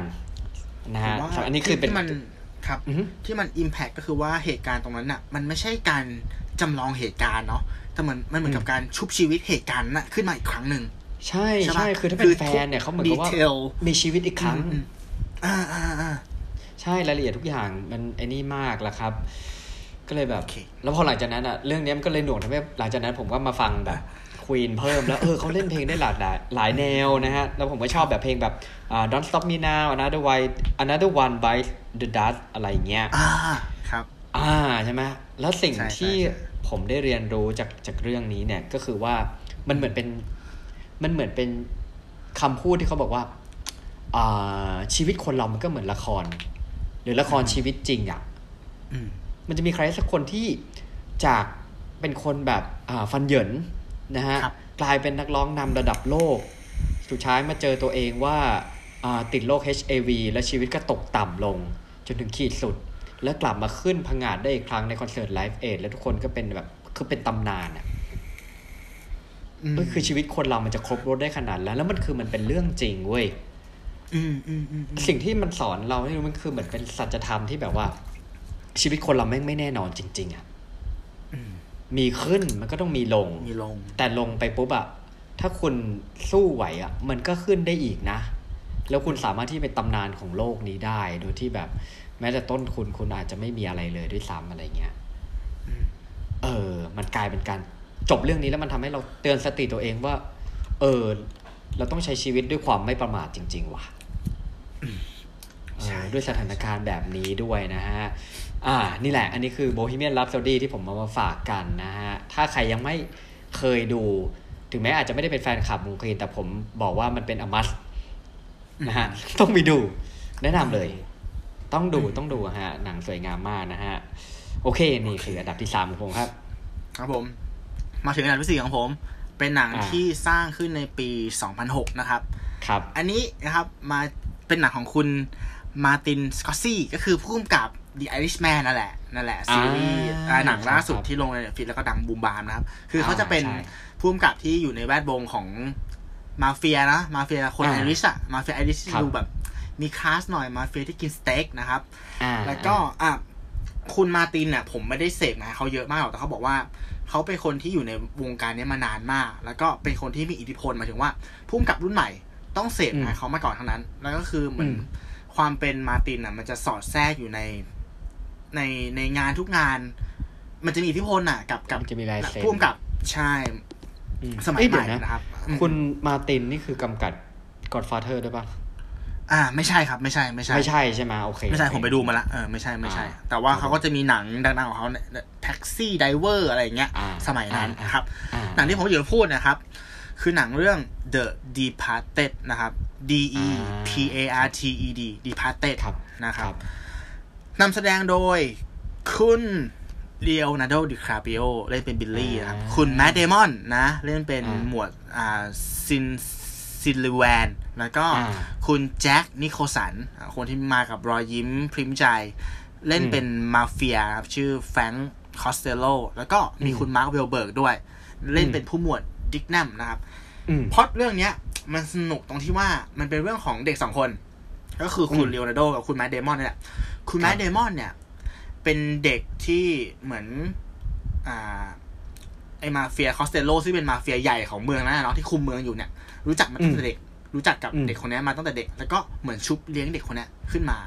นะผมฮะว่าอันนี้คือเป็นที่มันครับอือฮึที่มันอิมแพ t ก็คือว่าเหตุการณ์ตรงนั้นน่ะ มันไม่ใช่การจำลองเหตุการณ์เนาะแต่มันมันเหมือนกับการชุบชีวิตเหตุการณ์น่ะขึ้นมาอีกครั้งหนึ่ง ใช่ใช่ปะใช่คือถ้าเป็คืนอแฟทุกนเนี่ยเขาเหมือนกับว่า detail มีชีวิตอีกครั้งอืมอ่าอ่าอ่าใช่รายละเอียดทุกอย่างมันไอ้นี่มากละครับ ก็เลยแบบโอเคแล้วพอหลังจากนั้นอะเรื่องนี้มันก็เลยหน่วงทำให้หลังจากนั้นผมก็มาฟังแบบควีนเพิ่มแล้วเออเขาเล่นเพลงได้หลากหลายหลายแนวนะฮะ แล้วผมก็ชอบแบบเพลงแบบอ่า Don't Stop Me Now Another One Another One Bites the Dust อะไรอย่างเงี้ยอ่าครับ อ่าใช่ไหมแล้วสิ่งใช่ใช่ที่ใช่ผมได้เรียนรู้จากจากเรื่องนี้เนี่ยก็คือว่ามันเหมือนเป็น มันเหมือนเป็นคำพูดที่เขาบอกว่าอ่าชีวิตคนเรามันก็เหมือนละคร หรือละครชีวิตจริงอะ่ะอืมมันจะมีใครสักคนที่จากเป็นคนแบบอ่าฟันเหยินนะฮะครับกลายเป็นนักร้องนำระดับโลก สุดท้ายมาเจอตัวเองว่าอ่าติดโรค HIV และชีวิตก็ตกต่ำลง จนถึงขีดสุด แล้วกลับมาขึ้นพังงาดได้อีกครั้งในคอนเสิร์ตไลฟ์เอดแล้วทุกคนก็เป็นแบบคือเป็นตำนานอะอื มก็คือชีวิตคนเรามันจะครบรถได้ขนาดแล้ว แล้วมันคือมันเป็นเรื่องจริงเว้ยอืมอืมอืมอืมสิ่งที่มันสอนเราให้รู้มันคือเหมือนเป็นสัจธรรมที่แบบว่า ชีวิตคนเราไม่งไม่แน่นอนจริง ๆอะอืมมีขึ้นมันก็ต้องมีลงมีลง แต่ลงไปปุ๊บอะถ้าคุณสู้ไหวอะมันก็ขึ้นได้อีกนะ แล้วคุณสามารถที่เป็นตำนานของโลกนี้ได้ โดยที่แบบ แม้แต่ต้นทุนคุณอาจจะไม่มีอะไรเลยด้วยซ้ำอะไรเงี้ยอืมเออ มันกลายเป็นการ จบเรื่องนี้แล้วมันทำให้เราเตือนสติตัวเองว่า เออ เราต้องใช้ชีวิตด้วยความไม่ประมาทจริง ๆ ว่ะเออด้วยสถานการณ์แบบนี้ด้วยนะฮะ อ่า นี่แหละ อันนี้คือ Bohemian Rhapsody ที่ผมมามาฝากกันนะฮะ ถ้าใครยังไม่เคยดู ถึงแม้อาจจะไม่ได้เป็นแฟนคลับวงควีนแต่ผมบอกว่ามันเป็นอมัสนะฮะ ต้องไปดู แนะนำเลย ต้องดู ต้องดูฮะ หนังสวยงามมากนะฮะ โอเค นี่คืออันดับที่สามของผมครับ ครับผม มาถึงอันดับที่สี่ของผม เป็นหนังอ่าที่สร้างขึ้นในปี 2006 นะครับ ครับ อันนี้นะครับมาเป็นหนังของคุณมาร์ตินสกอร์เซซี ก็คือผู้กำกับ The Irishman นั่นแหละ นั่นแหละ ซีรีส์อ่าอ่าหนังล่าสุดครับที่ลง Netflix แล้วก็ดังบูมบามนะครับ คือเขาอ่าจะเป็นใช่ผู้กำกับที่อยู่ในแวดวงของมาเฟียนะ มาเฟียคนอ่าไอริชอะมาเฟียไอริชครับดูแบบมีคลาสหน่อยมาเฟียที่กินสเต็กนะครับอ่าแล้วก็อะคุณมาร์ตินเนี่ยผมไม่ได้เสพงานเขาเยอะมากหรอกแต่เขาบอกว่า เขาเป็นคนที่อยู่ในวงการเนี้ยมานานมาก แล้วก็เป็นคนที่มีอิทธิพลหมายถึงว่าผู้กำกับรุ่นใหม่ต้องเสพงานเขามาก่อนทั้งนั้น แล้วก็คือเหมือนอืมความเป็นมาร์ตินอะ มันจะสอดแทรกอยู่ในในในงานทุกงาน มันจะมีอิทธิพลอะ กับกับมันจะมีลายเซ็นผู้กำกับใช่อืสมัยเอ้ใหเดี๋ม่วนะนะครับอืมคุณมาร์ตินนี่คือกำกับ Godfather ด้วยปะ อ่า ไม่ใช่ครับ ไม่ใช่ไม่ใช่ ไม่ใช่ใช่ไหมโอเค ไม่ใช่โอเคผมไปดูมาละเออไม่ใช่ไม่ใช่อ่าแต่ว่าครับเขาก็จะมีหนังดังๆของเขาเนี่ย Taxi Driver อะไรอย่างเงี้ยอ่าสมัยนั้นอ่านะครับอ่าหนังที่ผมอยากจะพูดนะครับ คือหนังเรื่อง The Departed นะครับ D E P A R T E D Departed ครับนะครับนำแสดงโดยคุณเลโอนาร์โดดิคาปริโอเล่นเป็นบิลลี่นะครับอ่าคุณแมตต์ เดมอนนะ เล่นเป็นอ่าหมวดอ่าซัลลิแวน แล้วก็อ่าคุณแจ็คนิโคลสันอ่าคนที่มากับรอยยิ้มพิมพ์ใจ เล่นเป็นมาเฟียครับชื่อแฟรงค์คอสเตโลแล้วก็มีอืมคุณมาร์ค วอห์ลเบิร์กด้วย เล่นอืมเป็นผู้หมวดดิกแนมนะครับอืมพล็อตเรื่องเนี้ย มันสนุกตรงที่ว่ามันเป็นเรื่องของเด็กสองคน ก็คือคุณอืมเลโอนาร์โดกับคุณแมตต์ เดมอนเนี่ยแหละคุณครับแมตต์ เดมอนเนี่ย เป็นเด็กที่เหมือน อ่าไอมาเฟียคอสเตโลซึ่งเป็นมาเฟียใหญ่ของเมืองนั่นนะเนาะที่คุมเมืองอยู่เนี่ย รู้จักมาตั้งแต่เด็ก รู้จักกับอืมเด็กคนเนี้ยมาตั้งแต่เด็ก แล้วก็เหมือนชุบเลี้ยงเด็กคนเนี้ยขึ้นมา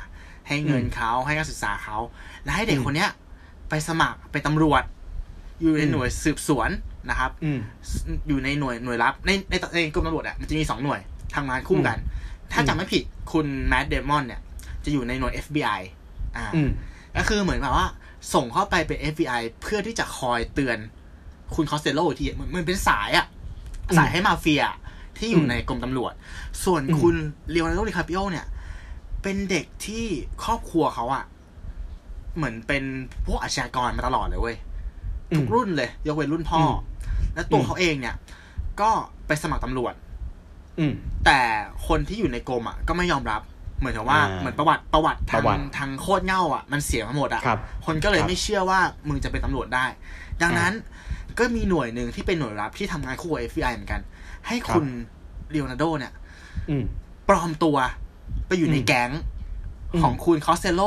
ให้เงินอืมเขาให้การศึกษาเขา และให้เด็กอืมคนเนี้ย ไปสมัครเป็นตำรวจ อยู่ในอืมหน่วยสืบสวนนะครับอืมอยู่ในหน่วยหน่วยรับในในในกรมตำรวจอะมันจะมีสองหน่วยทำงานคู่กัน ถ้าอืมจำไม่ผิดคุณแมตต์ เดมอนเนี่ย จะอยู่ในหน่วย FBI อ่าอืมก็คือเหมือนแบบว่า ส่งเข้าไปเป็น FBI เพื่อที่จะคอยเตือน คุณคอสเตโลอีกทีเหมือนเหมันเป็นสายอะอืมสายให้มาเฟีย ที่อยู่อืมในกรมตำรวจ ส่วนอืมคุณเลโอนาร์โดดิคาปิโอเนี่ย เป็นเด็กที่ครอบครัวเขาอะเหมือนเป็นพวกอาชญากรมาตลอดเลยเว้ยทุกรุ่นเลย ยกเว้นรุ่นพ่ออมแล้วตัวอืมเขาเองเนี่ย ก็ไปสมัครตำรวจอืมแต่คนที่อยู่ในกรมอะก็ไม่ยอมรับ เหมือนกับว่าอ่าเหมือนประวัติประวัติทาประวัติงทางโคตรเง่าอะมันเสียมาหมดอะครับคนก็เลยครับไม่เชื่อว่ามึงจะเป็นตำรวจได้ ดังนั้นก็มีหน่วยหนึ่งที่เป็นหน่วยรับที่ทำงานคู่กับ FBI เหมือนกัน ให้คุณเลโอนาร์โดเนี่ยอืมปลอมตัวไปอยู่ในอืมแก๊งอืมของคุณคอสเตโล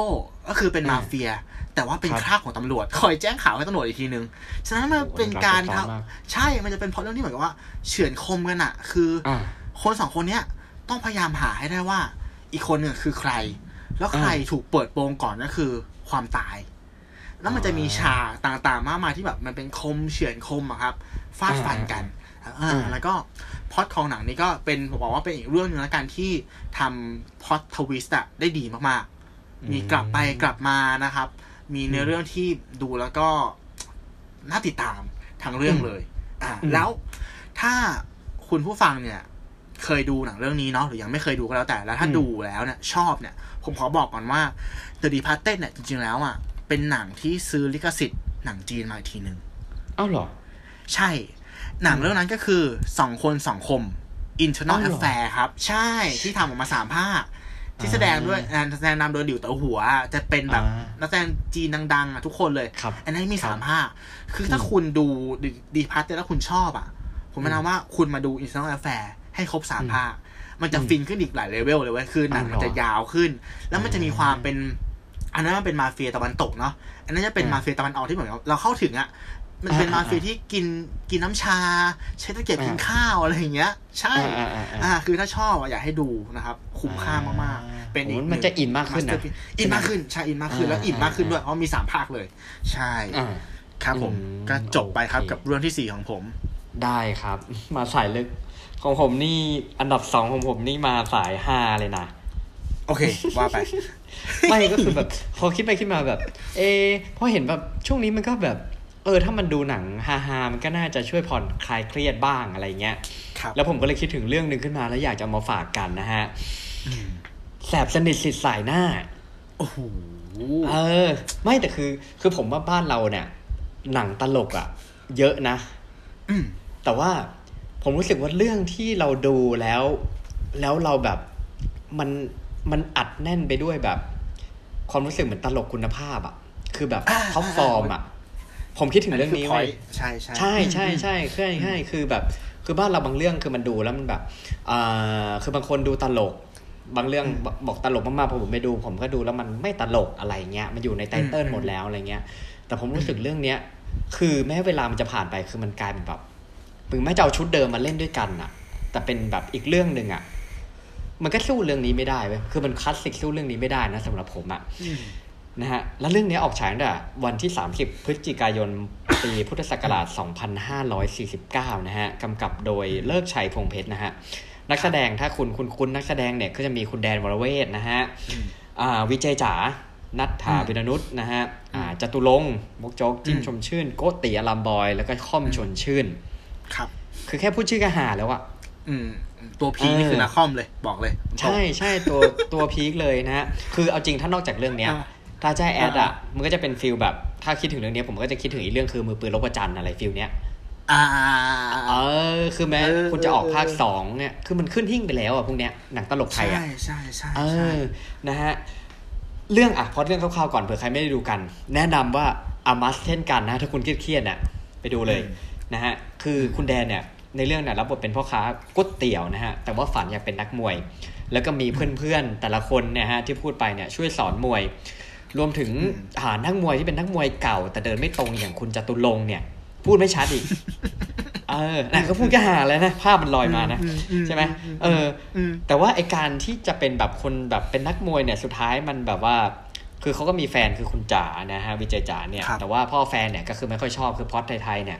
ก็คือเป็นอ่ามาเฟีย แต่ว่าเป็นครับคราบของตำรวจ คอยแจ้งข่าวให้ตำรวจอีกทีนึง ฉะนั้นมันโอ้โหเป็นการรับซับซ้อนทำมากใช่ มันจะเป็นเพราะเรื่องที่เหมือนกับว่า เฉือนคมกันอะคือออ่าคนสองคนเนี้ยต้องพยายามหาให้ได้ว่า อีกคนหนึ่งคือใคร แล้วใครอ่าถูกเปิดโปงก่อนก็คือ ความตาย แล้วมันจะมีฉากต่างๆ มากมายที่แบบมันเป็นคมเฉือนคมอะครับฟาดฟันกัน อ่าอ่าแล้วก็พล็อตของหนังนี้ก็เป็นผมบอกว่าเป็นอีกเรื่องหนึ่งแล้วกันที่ทำ plot twist อะได้ดีมากๆ มีกลับไปกลับมานะครับ มีเนื้อเรื่องที่ดูแล้วก็น่าติดตามทั้งเรื่องเลย อ่าอืมแล้วถ้าคุณผู้ฟังเนี่ย เคยดูหนังเรื่องนี้เนาะหรือยังไม่เคยดูก็แล้วแต่แล้วถ้าดูแล้วเนี่ย ชอบเนี่ย ผมขอบอกก่อนว่า The Departed เนี่ยจริง ๆแล้วอะเป็นหนังที่ซื้อลิขสิทธิ์หนังจีนมาอีกทีหนึ่งเอ้าเหรอ ใช่ หนังเรื่องนั้นก็คือสองคนสองคม Infernal อ๋อเหรอ Affair ครับ ใช่ที่ทำออกมาสามภาค ที่แสดงด้วยอ่าแสดงนำโดยหลิวเต๋อหัว จะเป็นแบบอ่านักแสดงจีนดังๆอะทุกคนเลยครับอันนั้นมีครับสามภาค คือถ้าคุณดู Departed แล้วคุณชอบอะ ผมแนะนำว่าคุณมาดู Infernal Affair ให้ครบสามอืมภาค มันจะอืมฟินขึ้นอีกหลายเลเวลเลยเว้ยคือหนังอ๋อมันจะยาวขึ้น แล้วมันจะมีความอ่าเป็นอันนั้นมันเป็นมาเฟียตะวันตกเนาะ อันนั้นจะเป็นอ่ามมาเฟียตะวันออกที่เหมือนกับเราเข้าถึงอะ มันเป็นอ่ามาเฟียที่กินกินน้ำชา ใช้ตะเกียบอ่ากิกินข้าวอะไรอย่างเงี้ย ใช่อ่าอ่าอ่าอ่าคือถ้าชอบอะอยากให้ดูนะครับ คุ้มค่ามากๆ เป็นอีกโอ้มันจะอินมากขึ้นนะ masterpiece อินมากขึ้นใช่อินมากขึ้นแล้วอ่าอินมากขึ้นอ่าด้วยเพราะมีสามภาคเลย ใช่อ่าครับผมอืมก็จบไปครับโอเคกับเรื่องที่สี่ของผม ได้ครับ มาสายลึกของผมนี่อันดับสองของผมนี่มาสายห้าเลยนะโอเค ว่าไป ไม่ก็คือแบบพอคิดไปคิดมาแบบ เออพอเห็นแบบช่วงนี้มันก็แบบ เออถ้ามันดูหนังฮาฮาๆมันก็น่าจะช่วยผ่อนคลายเครียดบ้างอะไรเงี้ยครับแล้วผมก็เลยคิดถึงเรื่องหนึ่งขึ้นมาแล้วอยากจะเอามาฝากกันนะฮะแสบสนิทสิทธิ์สายหน้าโอ้โหเออ ไม่แต่คือ คือผมว่าบ้านเราเนี่ย หนังตลกอะ่ะ เยอะนะอืมแต่ว่าผมรู้สึกว่าเรื่องที่เราดูแล้ว แล้วเราแบบมันมันอัดแน่นไปด้วยแบบ ความรู้สึกเหมือนตลกคุณภาพอะ่ะ คือแบบอ่าท็อปฟอร์มอะ ผมคิดถึงเรื่องนี้คืไว้ point ใช่ใช่ใช่ใช่ใช่ใช่ใช่คือแบบ คือบ้านเราบางเรื่องคือมันดูแล้วมันแบบอ่าคือบางคนดูตลกบางเรื่องบอกบอกตลกมากๆพอผมไปดู ผมก็ดูแล้วมันไม่ตลกอะไรเงี้ยมันอยู่ในไตเติ้ลหมดแล้วอะไรเงี้ย แต่ผมรู้สึกเรื่องเนี้ย คือแม้เวลามันจะผ่านไปคือมันกลายเป็นแบบถึงแม้จะเอาชุดเดิมมาเล่นด้วยกันอะแต่เป็นแบบอีกเรื่องหนึ่งอะมันก็สู้เรื่องนี้ไม่ได้เว้ยคือมันคลาสสิกสู้เรื่องนี้ไม่ได้นะสำหรับผมอะอืม นะฮะแล้วเรื่องนี้ออกฉายตั้งแต่วันที่ 30 พฤศจิกายนปีพุทธศักราช 2549 นะฮะกำกับโดยเลิกชัยพงเพชรนะฮะนักแสดงถ้าคุณคุณคุณนักแสดงเนี่ยก็จะมีคุณแดนวรเวทนะฮะอ่าวิจัยจ๋านัทธาอืมวิรนุษนะฮะอ่าจตุรงค์มกโจ๊กจิ้มอืมชมชื่น โกติอลัมบอย แล้วก็ค่อมชนชื่น ครับ คือแค่พูดชื่อก็หาแล้วอะอืมตัวพีนี่คือนาคอมเลยบอกเลย ใช่ใช่ตัวตัวพีคเลยนะฮะคือเอาจริงถ้านอกจากเรื่องเนี้ยอ่า ถ้าจะให้แอดอะอ่ามันก็จะเป็นฟิลแบบ ถ้าคิดถึงเรื่องเนี้ยผมก็จะคิดถึงอีกเรื่องคือมือปืนลบประจันทร์อะไรฟิลเนี้ยอ่าเออ คือแม้เออคุณจะออกภาคเออสองเนี่ย คือมันขึ้นหิ้งไปแล้วอะพวกเนี้ยหนังตลกไทยอะ ใช่ใช่ใช่เอใช่อนะฮะ เรื่องอะพอเรื่องคร่าวๆก่อนเผื่อใครไม่ได้ดูกัน แนะนำว่าอามัสเช่นกันนะ ถ้าคุณเครียดๆน่ะไปดูเลยนะฮะ คือคุณแดนเนี่ย ในเรื่องเนี่ยรับบทเป็นพ่อค้าก๋วยเตี๋ยวนะฮะ แต่ว่าฝันอยากเป็นนักมวย แล้วก็มีเพื่อนๆแต่ละคนเนี่ยฮะที่พูดไปเนี่ยช่วยสอนมวย รวมถึงหานักมวยที่เป็นนักมวยเก่า แต่เดินไม่ตรงอย่างคุณจตุรงค์เนี่ย พูดไม่ชัดอีก เออนะก็พูดก็หาแล้วนะ ภาพมันลอยมานะอือืใช่ไหมเอออืมแต่ว่าไอการที่จะเป็นแบบคนแบบเป็นนักมวยเนี่ย สุดท้ายมันแบบว่า คือเขาก็มีแฟนคือคุณจ๋านะฮะวิจัยจ๋าเนี่ยครับแต่ว่าพ่อแฟนเนี่ยก็คือไม่ค่อยชอบคือพล็อดไทยๆเนี่ย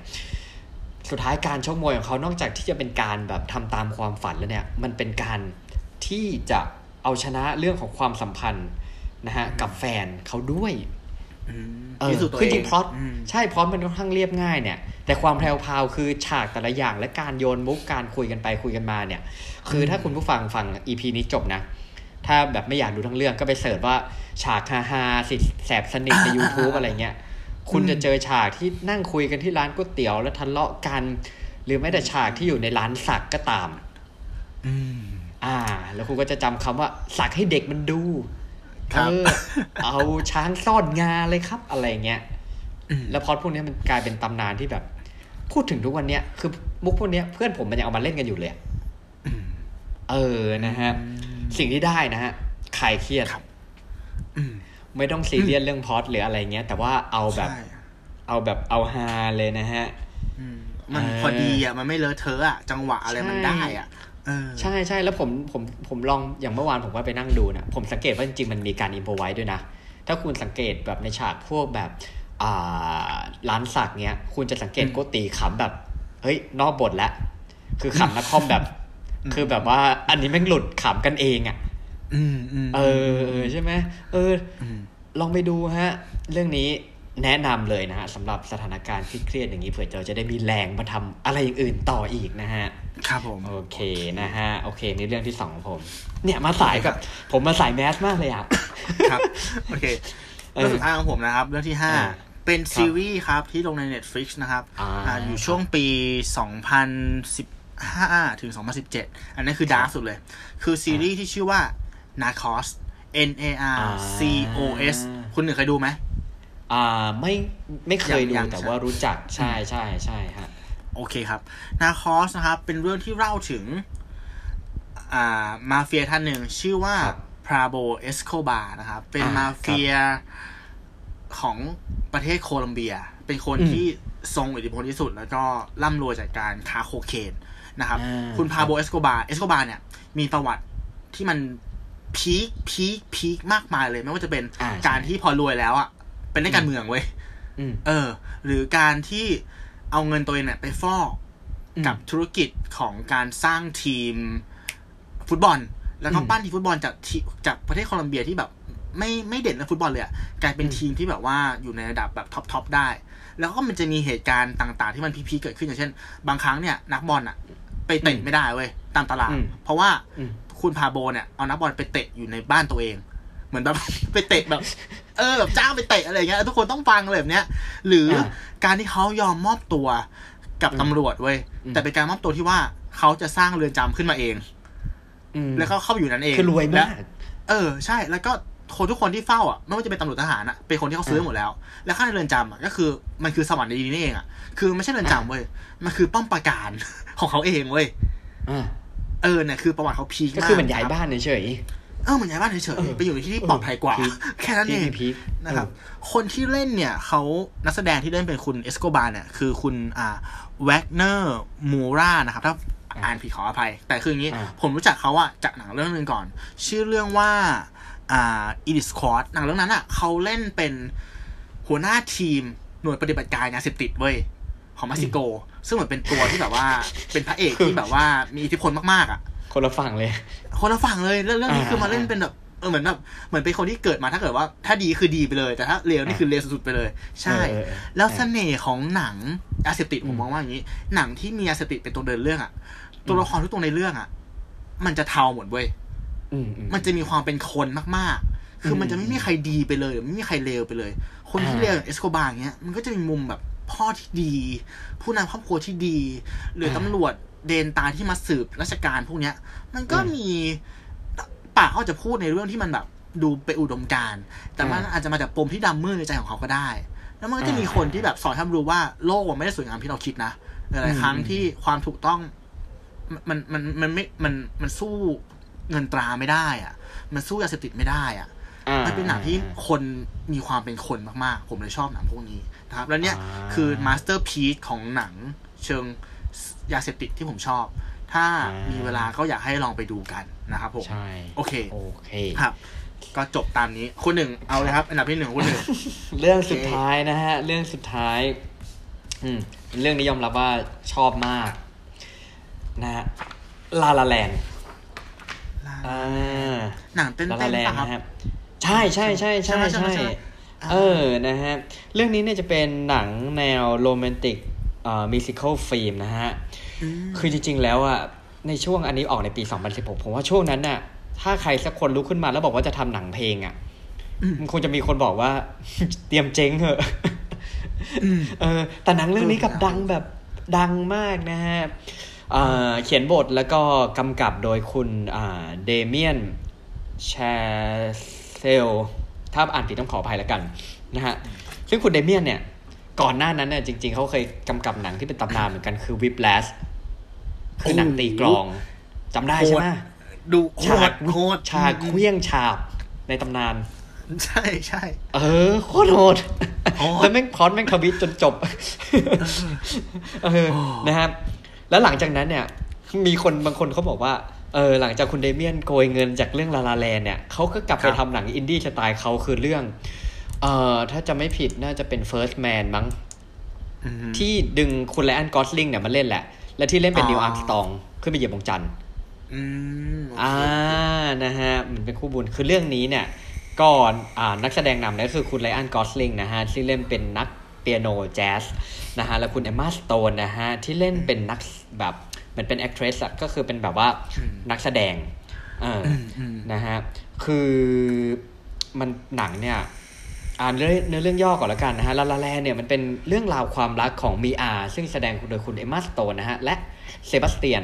สุดท้ายการชกมวยของเขานอกจากที่จะเป็นการแบบทำตามความฝันแล้วเนี่ย มันเป็นการที่จะเอาชนะเรื่องของความสัมพันธ์ นะฮะกับแฟนเขาด้วยอืมเออพิสูจน์ตัวคือเอจริงงพล็อตอืมใช่พล็อตมันค่อนข้างเรียบง่ายเนี่ย แต่ความแพรวพราวคือฉากแต่ละอย่างและการโยนมุกการคุยกันไปคุยกันมาเนี่ย คือถ้าคุณผู้ฟังฟังอีพีนี้จบนะ ถ้าแบบไม่อยากดูทั้งเรื่องก็ไปเสิร์ชว่าฉากฮาฮาๆสิแสบสนิทใน YouTube อะไรเงี้ย คุณจะเจอฉากที่นั่งคุยกันที่ร้านก๋วยเตี๋ยวแล้วทะเลาะกัน หรือแม้แต่ฉากที่อยู่ในร้านสักก็ตามอืมอ่า แล้วคุณก็จะจำคำว่าสักให้เด็กมันดูครับ เออเอาช้างซ่อนงาเลยครับ อะไรเงี้ยอืมแล้วพล็อดพวกเนี้ยมันกลายเป็นตำนานที่แบบ พูดถึงทุกวันเนี้ยคือมุกพวกเนี้ยเพื่อนผมมันยังเอามาเล่นกันอยู่เลยอะอืมเออนะฮะ สิ่งที่ได้นะฮะคลายเครียดครับอืมไม่ต้องซีเรียสเรื่องพล็อดหรืออะไรเงี้ย แต่ว่าเอาแบบใช่เอาแบบเอาฮาเลยนะฮะอืมมันเออพอดีอะมันไม่เลอะเทอะอะจังหวะอะไรมันใช่ได้อะเออ ใช่ใช่แล้วผมผมผมลองอย่างเมื่อวานผมก็ไปนั่งดูนะผมสังเกตว่าจริงๆมันมีการอินโพไว้ด้วยนะ ถ้าคุณสังเกตแบบในฉากพวกแบบอ่าร้านสักเนี้ย คุณจะสังเกตอืมโกตีขำแบบ เฮ้ย นอกบทแล้วคือขำนักคอมแบบอืมคือแบบว่า อันนี้แม่งหลุดขำกันเองอะ่ะอืมอืมเออเออใช่ไหมเออมลองไปดูฮะ เรื่องนี้ แนะนำเลยนะฮะสำหรับสถานการณ์ที่เครียดอย่างนี้เผื่อเราจะได้มีแรงมาทำอะไรอย่างอื่นต่ออีกนะฮะครับผมโอเคนะฮะโอเคนี่เรื่องที่สองของผม เนี่ยมาสายกับ ผมมาสายแมสมากเลยอะครับโอเคเออเรื่องสุดท้ายของผมนะครับ เรื่องที่ห้าอ่าเป็นซีรีส์ครับที่ลงใน Netflix นะครับอ่าอ่าอยู่ช่วงปี 2015 ถึง 2017 อันนั้นคือดาร์กสุดเลย คือซีรีส์ที่ชื่อว่า Narcos N A R C O S คุณหนึ่งเคยดูไหม อ่าไม่ไม่เคยดูยังแต่ใช่ว่ารู้จักใช่ใช่ใช่ฮะโอเคครับ Narcos นะครับ เป็นเรื่องที่เล่าถึง อ่ามาเฟียท่านหนึ่งชื่อว่าครับพาโบลเอสโคบาร์นะครับ เป็นอ่ามาเฟียของประเทศโคลัมเบีย เป็นคนอืมที่ทรงอิทธิพลที่สุด แล้วก็ร่ำรวยจากการค้าโคเคนนะครับอ่าคุณพาโบลเอสโคบาร์เอสโคบาร์เนี่ย มีประวัติที่มัน peak peak peak มากมายเลย ไม่ว่าจะเป็นอ่าการใช่ที่พอรวยแล้วอะ เป็นนักการเมืองเว้ยอืมเออ หรือการที่เอาเงินตัวเองเนี่ยไปฟอกกับธุรกิจของการสร้างทีมฟุตบอล แล้วก็อืมปั้นทีมฟุตบอลจากทีจากประเทศโคลัมเบียที่แบบ ไม่ไม่เด่นเรื่องฟุตบอลเลยอะกลายเป็นอืมทีมที่แบบว่าอยู่ในระดับแบบ top top ได้ แล้วก็มันจะมีเหตุการณ์ต่างๆ ที่มัน peak ๆเกิดขึ้นอย่างเช่น บางครั้งเนี่ยนักบอลอะไปเตะไม่ได้เว้ยตามตลาดอืมเพราะว่าอืมคุณพาโบลเนี่ยเอานักบอลไปเตะอยู่ในบ้านตัวเอง เหมือนแบบไปเตะแบบ เออแบบจ้างไปเตะอะไรอย่างเงี้ยทุกคนต้องฟังเลยแบบเนี้ย หรืออาการที่เขายอมมอบตัวกับอืมตำรวจเว้ยอืมแต่เป็นการมอบตัวที่ว่าเขาจะสร้างเรือนจำขึ้นมาเองอืมแล้วก็เข้าไปอยู่นั้นเองคือรวยแล้มากเออ ใช่แล้วก็คนทุกคนที่เฝ้าอะไม่ว่าจะเป็นตำรวจทหารอะเป็นคนที่เขาซื้อหมดแล้ว แล้วข้างในเรือนจำอะก็คือมันคือสวรรค์ในดีนี่เองอะคือไม่ใช่เรือนจำเว้ยมันคือป้อมปราการของเขาเองเว้ยอ่าเออเนี่ยคือประวัติเขา peak ก็มากคือมันย้ายครับบ้านเฉย เออเหมือนย้ายบ้านเฉยเออๆไปอยู่ในที่ที่ปลอดภัยกว่า peak แค่นั้นๆเองพีคนะครับ คนที่เล่นเนี่ยเขานักแสดงที่เล่นเป็นคุณเอสโคบาร์เนี่ยคือคุณอ่า Wagner Moura นะครับถ้าอ่านผิดขออภัย แต่คืออย่างนี้ ผมรู้จักเขาอะจากหนังเรื่องหนึ่งก่อน ชื่อเรื่องว่าอ่า Elite Squad หนังเรื่องนั้นอะเขาเล่นเป็นหัวหน้าทีมหน่วยปฏิบัติการยาเสพติดเว้ยของเม็กซิโก ซึ่งเหมือนเป็นตัวที่แบบว่าเป็นพระเอกที่แบบว่ามีอิทธิพลมากๆอะ คนละฝั่งเลย คนละฝั่งเลยเรื่องเรื่องนี้อ่าคือมาเล่นเป็นแบบเออเหมือนแบบเหมือนเป็นคนที่เกิดมาถ้าเกิดว่า ถ้าดีคือดีไปเลย แต่ถ้าเลวนี่คือเลวสุดๆไปเลย ใช่เออเออเออแล้วเสน่ห์ของหนังยาเสพติดอืผมมมองว่าอย่างนี้ หนังที่มียาเสพติดเป็นตัวเดินเรื่องอะตัวละครทุกตัวในเรื่องอะมันจะเทาหมดเว้ยอืมอืมมันจะมีความเป็นคนมากๆ คือมันจะไม่มีใครดีไปเลยหรือไม่มีใครเลวไปเลย คนที่อ่าเลวอย่างเอสโคบาร์เงี้ยมันก็จะมีมุมแบบพ่อที่ดี ผู้นำครอบครัวที่ดี หรือตำรวจ เดนตาที่มาสืบราชการพวกเนี้ย มันก็มีปากเขาจะพูดในเรื่องที่มันแบบดูเป็นอุดมการณ์แต่มันอาจจะมาจากปมที่ดำมืดในใจของเขาก็ได้ แล้วมันก็จะมีคนที่แบบสอนให้รู้ว่าโลกมันไม่ได้สวยงามที่เราคิดนะหลายๆครั้งที่ความถูกต้อง มันมันมันไม่มันมันสู้เงินตราไม่ได้อะมันสู้ยาเสพติดไม่ได้อะอ่ามันเป็นหนังที่คนมีความเป็นคนมากๆ ผมเลยชอบหนังพวกนี้นะครับ แล้วเนี่ยอ่าคือมาสเตอร์พีซของหนังเชิง ยาเสพติดที่ผมชอบ ถ้าอ่ามีมีเวลาก็อยากให้ลองไปดูกันนะครับผมใช่โอเคโอเคครับ ก็จบตามนี้คุณหนึ่งเอาเลยครับ อันดับที่หนึ่งคุณหนึ่งเรื่องสุดท้ายนะฮะ เรื่องสุดท้าย อืมเป็นเรื่องนี้ยอมรับว่าชอบมาก นะฮะลาลาแลนอ่าหนังเต้นลาเต้ลานแลนป่ะครับนะฮะใช่ใช่ใช่ใช่ใช่ไหมใช่ไหมใช่ใช่ไหมอ่าเออนะฮะ เรื่องนี้เนี่ยจะเป็นหนังแนวโรแมนติกเอ่อมิวสิควลฟิล์มนะฮะม คือจริง ๆ แล้วอะในช่วงอันนี้ออกในปี 2016 ผมว่าช่วงนั้นน่ะ ถ้าใครสักคนลุกขึ้นมาแล้วบอกว่าจะทำหนังเพลงอะอืมมันคงจะมีคนบอกว่า เตรียมเจ๊งเหอะอืมเออ แต่หนังเรื่องนี้กลับเออดังแบบดังมากนะฮะเอ่อเขียนบทแล้วก็กำกับโดยคุณเดเมียนแชเซล ถ้าอ่านผิดต้องขออภัยแล้วกันนะฮะ ซึ่งคุณเดเมียนเนี่ย ก่อนหน้านั้นเนี่ยจริง ๆ เขาเคยกำกับหนังที่เป็นตำนานเหมือนกันคือ Whiplash คือหนังตีกลองจำได้ใช่ไหมดูโหฉากดโหดฉากเคลี้ยงฉาบในตำนาน ใช่ใช่เออโคตรโหดโหดแล้วแม่งพอดแม่ง twist จนจบเออโอ้นะครับ แล้วหลังจากนั้นเนี่ย มีคนบางคนเขาบอกว่าเออหลังจากคุณเดเมียนโกยเงินจากเรื่อง La La Land เนี่ยเขาก็กลับไปทำหนังอินดี้สไตล์เขาคือเรื่องเอ่อถ้าจะไม่ผิดน่าจะเป็น First Man มั้งอืมที่ดึงคุณไรอันกอสลิงเนี่ยมาเล่นแหละ และที่เล่นเป็นอ๋อนีลอาร์มสตรองขึ้นไปเหยียบวงจันทร์อืมโอเคอ่านะฮะมันเป็นคู่บุญคือเรื่องนี้เนี่ยก่อนอ่านักแสดงนำเนี่ยก็คือคุณไลออนกอสลิงนะฮะที่เล่นเป็นนักเปียโนแจ๊สนะฮะแล้วคุณเอมมาสโตนนะฮะที่เล่นเป็นนักแบบเหมือนเป็นแอคทรสอะก็คือเป็นแบบว่าอืมนักแสดงเออออืมอืมนะฮะคือมันหนังเนี่ย อ่านเรื่องเนื้อเรื่องย่อก่อนล้วกันนะฮะลาลาแลนเนี่ยมันเป็นเรื่องราวความรักของมีอาซึ่งแสดงโดยคุณเอมมาสโตนนะฮะและเซบาสเตียน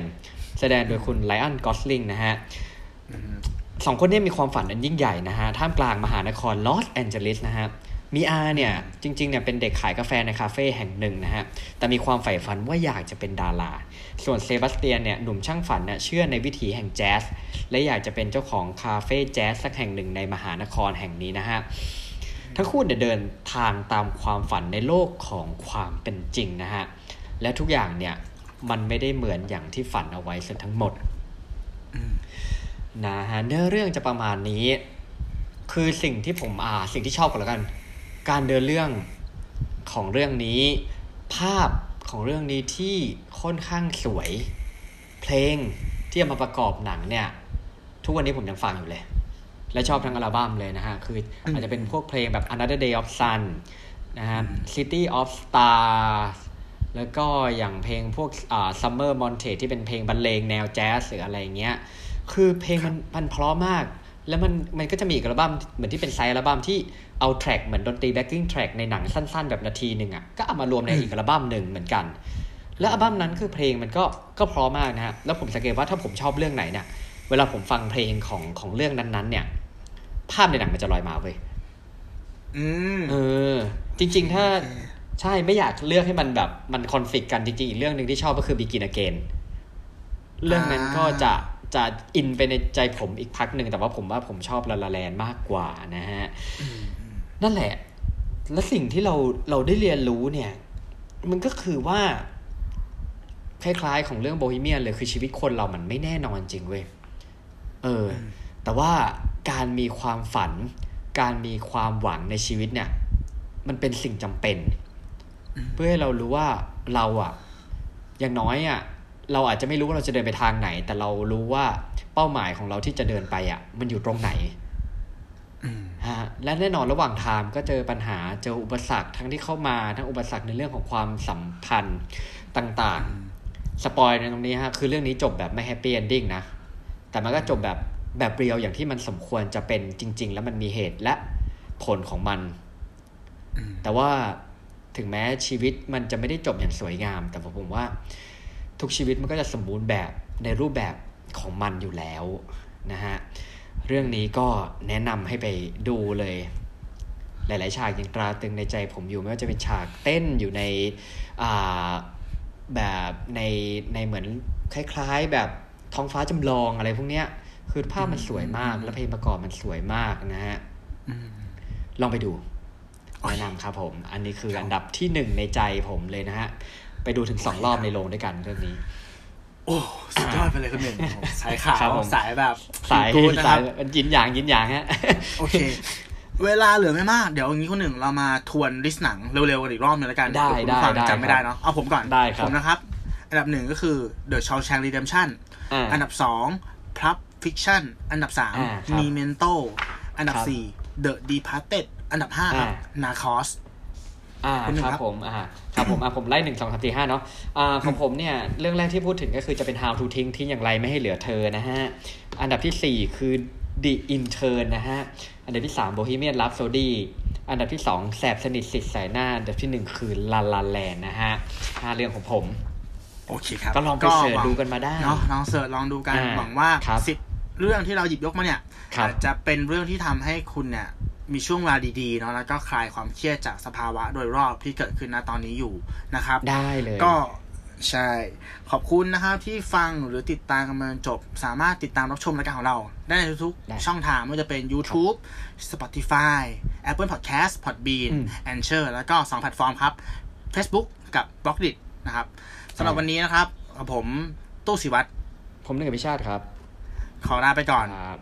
แสดงโดยคุณไรอันกอสลิงนะฮะสองคนนี้มีความฝันอันยิ่งใหญ่นะฮะท่ามกลางมหานครลอสแอนเจลิสนะฮะมีอาเนี่ยจริงๆเนี่ยเป็นเด็กขายกาแฟในคาเฟ่แห่งหนึ่งนะฮะแต่มีความใฝ่ฝันว่าอยากจะเป็นดารา ส่วนเซบาสเตียนเนี่ยหนุ่มช่างฝันเนี่ยเชื่อในวิถีแห่งแจ๊สและอยากจะเป็นเจ้าของคาเฟ่แจ๊สสักแห่งหนึ่งในมหานครแห่งนี้นะฮะ ทั้งคู่เนี่ยเดินทางตามความฝันในโลกของความเป็นจริงนะฮะ และทุกอย่างเนี่ยมันไม่ได้เหมือนอย่างที่ฝันเอาไว้ซะทั้งหมดนะฮะเนื้อเรื่องจะประมาณนี้ คือสิ่งที่ผมอ่าสิ่งที่ชอบกันแล้วกัน การเดินเรื่องของเรื่องนี้ ภาพของเรื่องนี้ที่ค่อนข้างสวย เพลงที่เอามาประกอบหนังเนี่ย ทุกวันนี้ผมยังฟังอยู่เลย และชอบทั้งอัลบั้มเลยนะฮะ คืออาจจะเป็นพวกเพลงแบบ Another Day of Sun นะฮะ City of Stars แล้วก็อย่างเพลงพวกอ่า Summer Montage ที่เป็นเพลงบรรเลงแนวแจ๊สหรืออะไรเงี้ย คือเพลงมันมันเพราะมาก แล้วมันมันก็จะมีอีกอัลบั้มเหมือนที่เป็น side อัลบั้มที่เอา track เหมือนดนตรี backing track ในหนังสั้นๆ แบบนาทีหนึ่งอะ ก็เอามารวมในอีกอัลบั้มหนึ่งเหมือนกัน แล้วอัลบั้มนั้นคือเพลงมันก็ก็เพราะมากนะฮะ แล้วผมสังเกตว่าถ้าผมชอบเรื่องไหนเนี่ย เวลาผมฟังเพลงของของเรื่องนั้นๆ เนี่ย ภาพในหนังมันจะลอยมาเว้ยอืมเออ จริง ๆ ถ้าโอเคใช่ไม่อยากเลือกให้มันแบบมันคอนฟ lict กันจริงๆ อีกเรื่องหนึ่งที่ชอบก็คือ Begin Again เรื่องนั้นก็จะจะอินไปในใจผมอีกพักหนึ่งแต่ว่าผมว่าผมชอบลาลาแลนมากกว่านะฮะ นั่นแหละ และสิ่งที่เราเราได้เรียนรู้เนี่ย มันก็คือว่า คล้ายๆของเรื่องโบฮีเมียนเลยคือชีวิตคนเรามันไม่แน่นอนจริงเว้ย เออ แต่ว่าการมีความฝัน การมีความหวังในชีวิตเนี่ย มันเป็นสิ่งจำเป็น เพื่อให้เรารู้ว่าเราอะอย่างน้อยอะเราอาจจะไม่รู้ว่าเราจะเดินไปทางไหน แต่เรารู้ว่าเป้าหมายของเราที่จะเดินไปอะมันอยู่ตรงไหนอืมฮะและแน่นอนระหว่างทางก็เจอปัญหาเจออุปสรรคทั้งที่เข้ามาทั้งอุปสรรคในเรื่องของความสัมพันธ์ต่างๆ spoil ในตรงนี้ฮะคือเรื่องนี้จบแบบไม่ happy ending นะ แต่มันก็จบแบบแบบ real อย่างที่มันสมควรจะเป็นจริง ๆ แล้วมันมีเหตุและผลของมันอืมแต่ว่าถึงแม้ชีวิตมันจะไม่ได้จบอย่างสวยงาม แต่ผมว่า ทุกชีวิตมันก็จะสมบูรณ์แบบในรูปแบบของมันอยู่แล้วนะฮะ เรื่องนี้ก็แนะนำให้ไปดูเลย หลาย ๆ ฉากยังตราตรึงในใจผมอยู่ไม่ว่าจะเป็นฉากเต้นอยู่ในอ่าแบบในในเหมือนคล้าย ๆแบบ ท้องฟ้าจำลองอะไรพวกเนี้ย คือภาพมันสวยมาก และเพลงประกอบมันสวยมากนะฮะอืมลองไปดูโอเคแนะนำครับผม อันนี้คืออันดับที่หนึ่งในใจผมเลยนะฮะ ไปดูถึงสองรอบในโรงด้วยกันเรื่องนี้ โอ้ สุดยอดไปเลยคุณหนึ่งสายขาวครับผมสายแบบ สายกู๊ดนะคสารัยบมันยินอย่างยินอย่างฮะ โอเค เวลาเหลือไม่มาก เดี๋ยวอย่างนี้คนหนึ่งเรามาทวนลิสต์หนังเร็วๆกันอีกรอบหนึงแล้วกันได้เยวคุณผู้ฟังได้ได้จำไม่ได้เนาะ เอาผมก่อนได้ครับผมนะครับ อันดับหนึ่งก็คือ The Shawshank Redemption อ่าอันดับสอง Pulp Fiction อันดับสามอ่าครับ Memento อันดับครับสี่ The Departed อันดับห้าครับอ่า Narcos อ่าคุณหนึ่งคครัรับบผมอ่าครับผมอ่าผมไล่หนึ่งสองสามสี่ห้าเนาะอ่าของผมเนี่ยเรื่องแรกที่พูดถึงก็คือจะเป็น how to ทิ้งทิ้งอย่างไรไม่ให้เหลือเธอนะฮะ อันดับที่สี่คือ the intern นะฮะ อันดับที่สาม bohemian rhapsody อันดับที่สองแสบสนิทสิทธิ์สายหน้า อันดับที่หนึ่งคือ la la land นะฮะห้าเรื่องของผม โอเคครับก็ลองไปเสิร์ชดูกันมาได้เนาะลองเสิร์ชลองดูกันอ่าหวังว่าครับสิบเรื่องที่เราหยิบยกมาเนี่ยครับอาจจะเป็นเรื่องที่ทำให้คุณเนี่ยมีช่วงเวลาดีๆเนาะแล้วก็คลายความเครียดจากสภาวะโดยรอบที่เกิดขึ้นณตอนนี้อยู่นะครับ ได้เลย ก็ใช่ ขอบคุณนะครับที่ฟังหรือติดตามกันมาจนจบสามารถติดตามรับชมรายการของเรา ได้ในทุกได้ๆช่องทางไม่ว่าจะเป็น YouTube Spotify Apple Podcast Podbean อืม Anchor แล้วก็ 2 แพลตฟอร์มครับ Facebook กับ b l o g d i t นะครับ สำหรับวันนี้นะครับกับผมตู้สิวัตรผมหนึ่งกับพิชาติครับ ขอลาไปก่อนครับ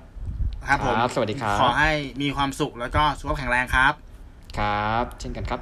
ครับผมครับสวัสดีครับ ขอให้มีความสุขแล้วก็สุขภาพแข็งแรงครับ ครับ เช่นกันครับ